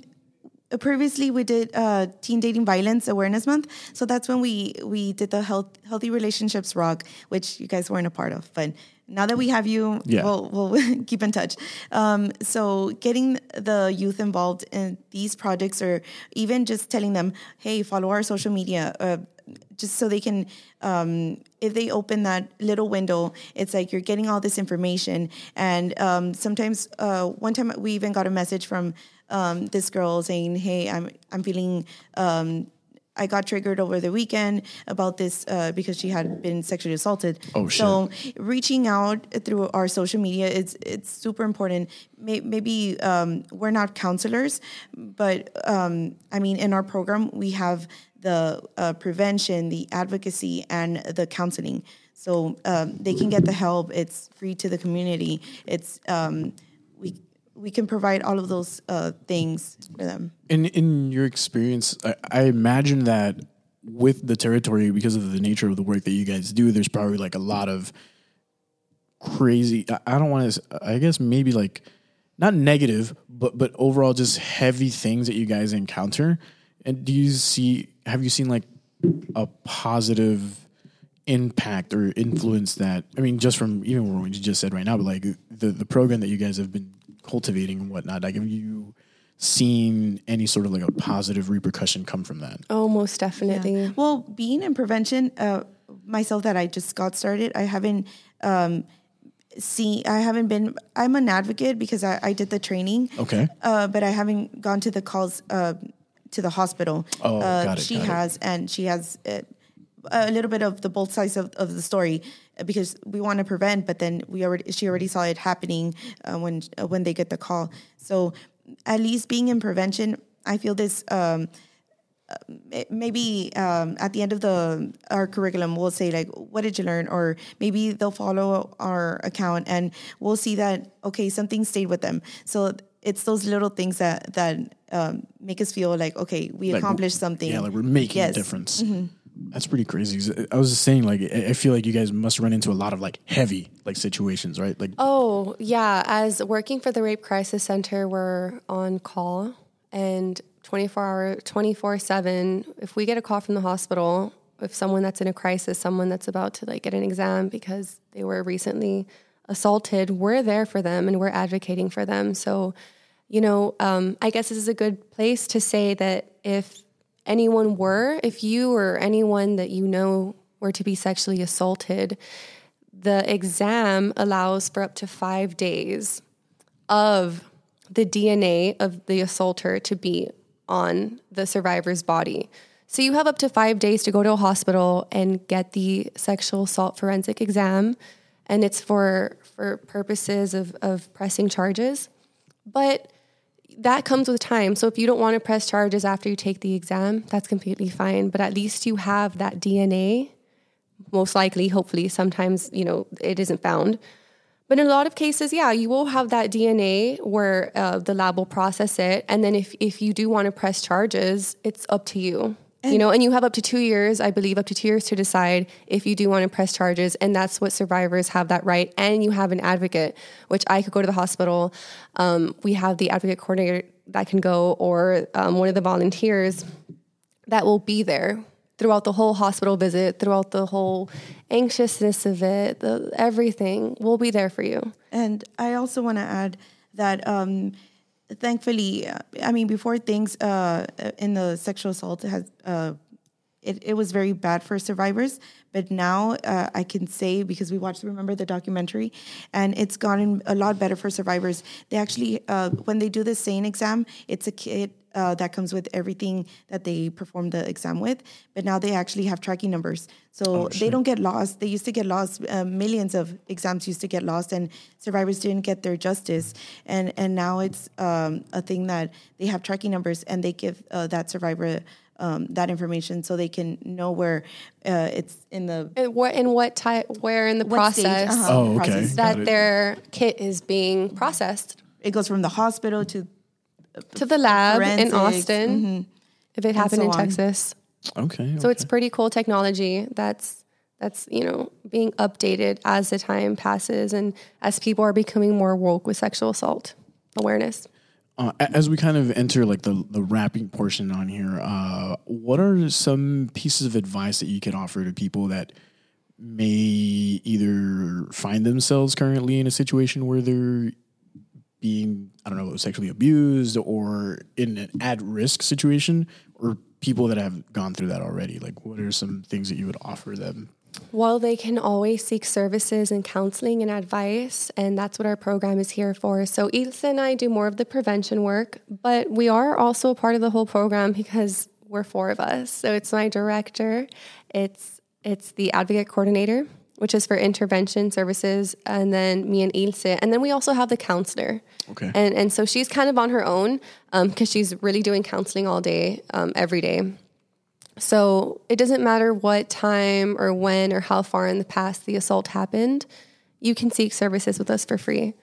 previously we did uh, Teen Dating Violence Awareness Month, so that's when we we did the health, Healthy Relationships Rock, which you guys weren't a part of, but. Now that we have you, Yeah. we'll, we'll (laughs) keep in touch. Um, so, getting the youth involved in these projects, or even just telling them, "Hey, follow our social media," uh, just so they can um, if they open that little window it's like you're getting all this information and um, sometimes uh, one time we even got a message from um, this girl saying hey i'm i'm feeling um, I got triggered over the weekend about this uh, because she had been sexually assaulted. Oh, shit. So reaching out through our social media it's it's super important. Maybe um, we're not counselors, but um, I mean, in our program we have the uh, prevention, the advocacy, and the counseling. So um, they can get the help. It's free to the community. It's um, we can provide all of those uh, things for them. In in your experience, I, I imagine that with the territory, because of the nature of the work that you guys do, there's probably like a lot of crazy. I, I don't want to. I guess maybe like not negative, but but overall just heavy things that you guys encounter. And do you see? Have you seen like a positive impact or influence that? I mean, just from even what you just said right now, but like the the program that you guys have been cultivating and whatnot. Like, have you seen any sort of like a positive repercussion come from that? Oh, most definitely. Well, being in prevention, uh, myself that I just got started, I haven't um, seen, I haven't been, I'm an advocate because I, I did the training. Okay. Uh, but I haven't gone to the calls uh, to the hospital. Oh, uh, got it, She got it. has, and she has uh, a little bit of the both sides of, of the story uh, because we want to prevent, but then we already she already saw it happening uh, when uh, when they get the call. So at least being in prevention, I feel this. Um, uh, maybe um, at the end of the our curriculum we'll say like what did you learn or maybe they'll follow our account and we'll see that okay something stayed with them so it's those little things that that um, make us feel like okay we Like, accomplished something Yeah, like we're making Yes. a difference. That's pretty crazy. I was just saying, like, I feel like you guys must run into a lot of like heavy like situations, right? Like, Oh, yeah. As working for the Rape Crisis Center, we're on call and 24 hour, 24 7. If we get a call from the hospital, if someone that's in a crisis, someone that's about to like get an exam because they were recently assaulted, we're there for them and we're advocating for them. So, you know, um, I guess this is a good place to say that if anyone were, if you or anyone that you know were to be sexually assaulted, the exam allows for up to five days of the DNA of the assaulter to be on the survivor's body. So you have up to five days to go to a hospital and get the sexual assault forensic exam, and it's for for purposes of, of pressing charges. But that comes with time. So if you don't want to press charges after you take the exam, that's completely fine. But at least you have that DNA most likely, hopefully, sometimes, you know, it isn't found. But in a lot of cases, yeah, you will have that DNA where uh, the lab will process it. And then if, if you do want to press charges, it's up to you. You know, and you have up to two years, I believe, up to two years to decide if you do want to press charges. And that's what survivors have that right. And you have an advocate, which I could go to the hospital. Um, we have the advocate coordinator that can go, or um, one of the volunteers that will be there throughout the whole hospital visit, throughout the whole anxiousness of it, the, everything. We'll be there for you. And I also want to add that, um, thankfully, I mean, before things uh, in the sexual assault has, uh, it, it was very bad for survivors. But now uh, I can say because we watched, remember the documentary, and it's gotten a lot better for survivors. They actually, uh, when they do the SANE exam, it's a kit uh, that comes with everything that they perform the exam with. But now they actually have tracking numbers, so they don't get lost. They used to get lost. Uh, millions of exams used to get lost, and survivors didn't get their justice. And and now it's um, a thing that they have tracking numbers, and they give uh, that survivor. Um, that information so they can know where uh, it's in the And what in what type, where in the What process uh-huh, Oh, okay. process. That their kit is being processed It goes from the hospital to to the lab in Forensics, Austin. If it happened so in on. Texas, okay. so it's pretty cool technology that's that's you know being updated as the time passes and as people are becoming more woke with sexual assault awareness. Uh, as we kind of enter like the the wrapping portion on here, uh, what are some pieces of advice that you could offer to people that may either find themselves currently in a situation where they're being I don't know sexually abused or in an at risk situation, or people that have gone through that already? Like, what are some things that you would offer them? Well, they can always seek services and counseling and advice, and that's what our program is here for. So, Ilse and I do more of the prevention work, but we are also a part of the whole program because we're four of us. So it's my director, it's it's the advocate coordinator, which is for intervention services, and then me and Ilse, and then we also have the counselor. Okay. And and so she's kind of on her own because she's really doing counseling all day, um, every day. So it doesn't matter what time or when or how far in the past the assault happened, you can seek services with us for free.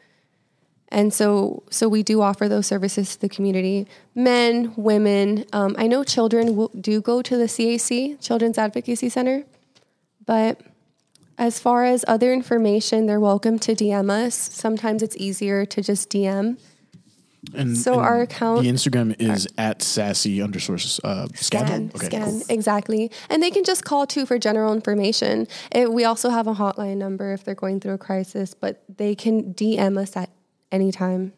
And so, so we do offer those services to the community, men, women. Um, I know children do go to the CAC, Children's Advocacy Center, but as far as other information, they're welcome to DM us. Sometimes it's easier to just DM. And So and our account- the Instagram is at sassy underscore uh, scan. Scan, scan, exactly. And they can just call too for general information. It, we also have a hotline number if they're going through a crisis, but they can DM us at any time.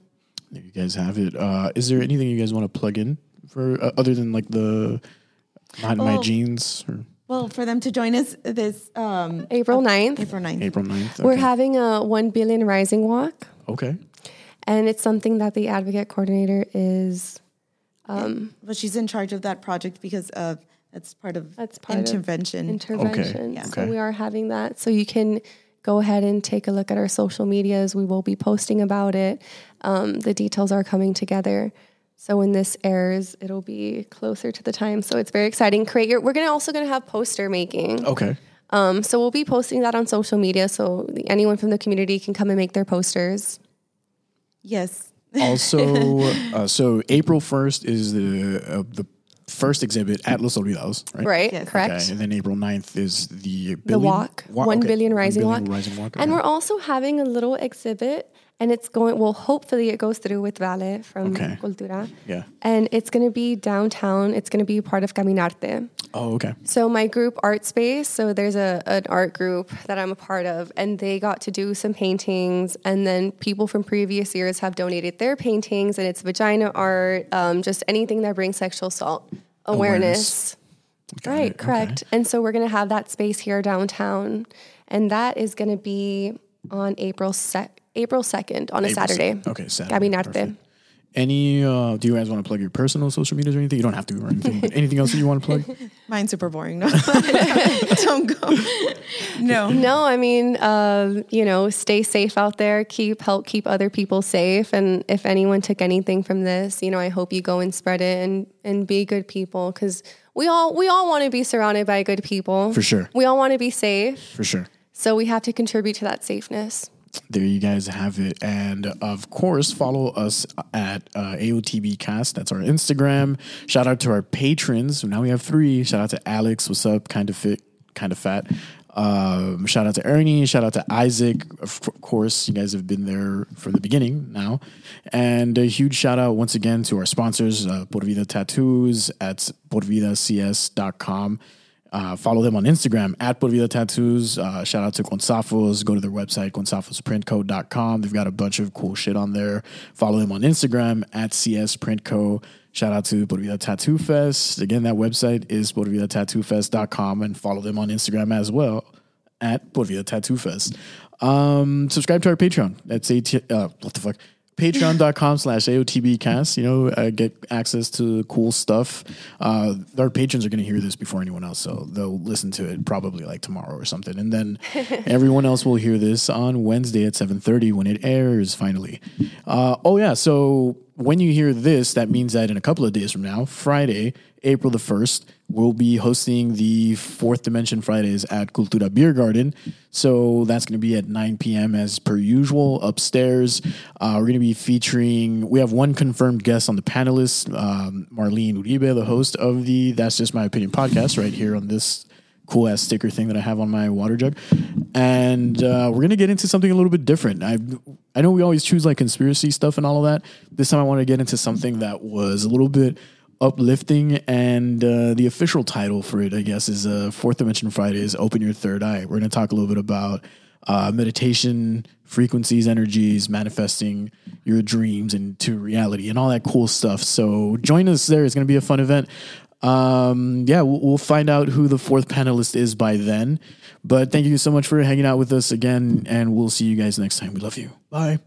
There you guys have it. Uh, is there anything you guys want to plug in for uh, other than like the not in my jeans or Well, for them to join us this um, April 9th, April 9th. April 9th? we're having a 1 billion rising walk. okay. And it's something that the advocate coordinator is But she's in charge of that project because of that's part of That's part of intervention. intervention. Okay. So Okay. we are having that. So you can go ahead and take a look at our social medias. We will be posting about it. Um, the details are coming together. So when this airs, it'll be closer to the time. So it's very exciting. Create your. We're gonna also gonna have poster making. Okay. Um, so we'll be posting that on social media. So anyone from the community can come and make their posters. Yes. Also, (laughs) uh, so April 1st is the uh, the first exhibit at Los Olvidados, right? Right. Yes. Correct. Okay, and then April 9th is the the billion- walk, wa- one okay, billion rising billion walk, rising walk. and okay. we're also having a little exhibit, and it's going. Well, hopefully, it goes through with Vale from Okay. Cultura. Yeah. and it's going to be downtown. It's going to be part of Caminarte. Oh, okay. So my group art space. So there's a an art group that I'm a part of, and they got to do some paintings, and then people from previous years have donated their paintings, and it's vagina art, um, just anything that brings sexual assault awareness. Got Right, it, correct. And so we're going to have that space here downtown, and that is going to be on April sec- April second on a April Saturday. sec- okay, Saturday, Caminarte. perfect. Any? Uh, do you guys want to plug your personal social medias or anything? You don't have to or anything. but anything else that you want to plug? (laughs) Mine's super boring. No, (laughs) don't go. No. No, I mean, uh, you know, stay safe out there. Keep help keep other people safe. And if anyone took anything from this, you know, I hope you go and spread it and and be good people because we all we all want to be surrounded by good people For sure. We all want to be safe, For sure. So we have to contribute to that safeness. There you guys have it. And of course, follow us at uh, AOTB Cast. That's our Instagram. Shout out to our patrons. Now we have three. Shout out to Alex. What's up? Kind of fit, kind of fat. Um, shout out to Ernie. Shout out to Isaac. Of course, you guys have been there from the beginning now. And a huge shout out once again to our sponsors, uh, Por Vida Tattoos at porvidacs.com. Uh, follow them on Instagram at Vida Tattoos. Uh, shout out to Gonzafos. Go to their website, gonzafosprintco.com. They've got a bunch of cool shit on there. Follow them on Instagram at CS Printco. Shout out to Vida Tattoo Fest. Again, that website is porvidatattoofest.com and follow them on Instagram as well at Vida Tattoo Fest. Um, subscribe to our Patreon. That's AT, uh, what the fuck? Patreon.com slash AOTBcast. You know, uh, get access to cool stuff. Uh, our patrons are going to hear this before anyone else, so they'll listen to it probably like tomorrow or something. And then (laughs) everyone else will hear this on Wednesday at 7.30 when it airs finally. Uh, oh, yeah. So when you hear this, that means that in a couple of days from now, Friday, April the 1st, we'll be hosting the Fourth Dimension Fridays at Cultura Beer Garden. So that's going to be at 9 p.m. as per usual upstairs. Uh, we're going to be featuring, we have one confirmed guest on the panelists, um, Marlene Uribe, the host of the That's Just My Opinion podcast, right here on this cool ass sticker thing that I have on my water jug. And uh, we're gonna get into something a little bit different. I I know we always choose like conspiracy stuff and all of that. This time I want to get into something that was a little bit uplifting and uh, the official title for it, I guess, is uh, Fourth Dimension Fridays. Open your third eye. We're gonna talk a little bit about uh, meditation, frequencies, energies, manifesting your dreams into reality, and all that cool stuff. So join us there. It's gonna be a fun event um yeah we'll, we'll find out who the fourth panelist is by then but thank you so much for hanging out with us again and we'll see you guys next time we love you bye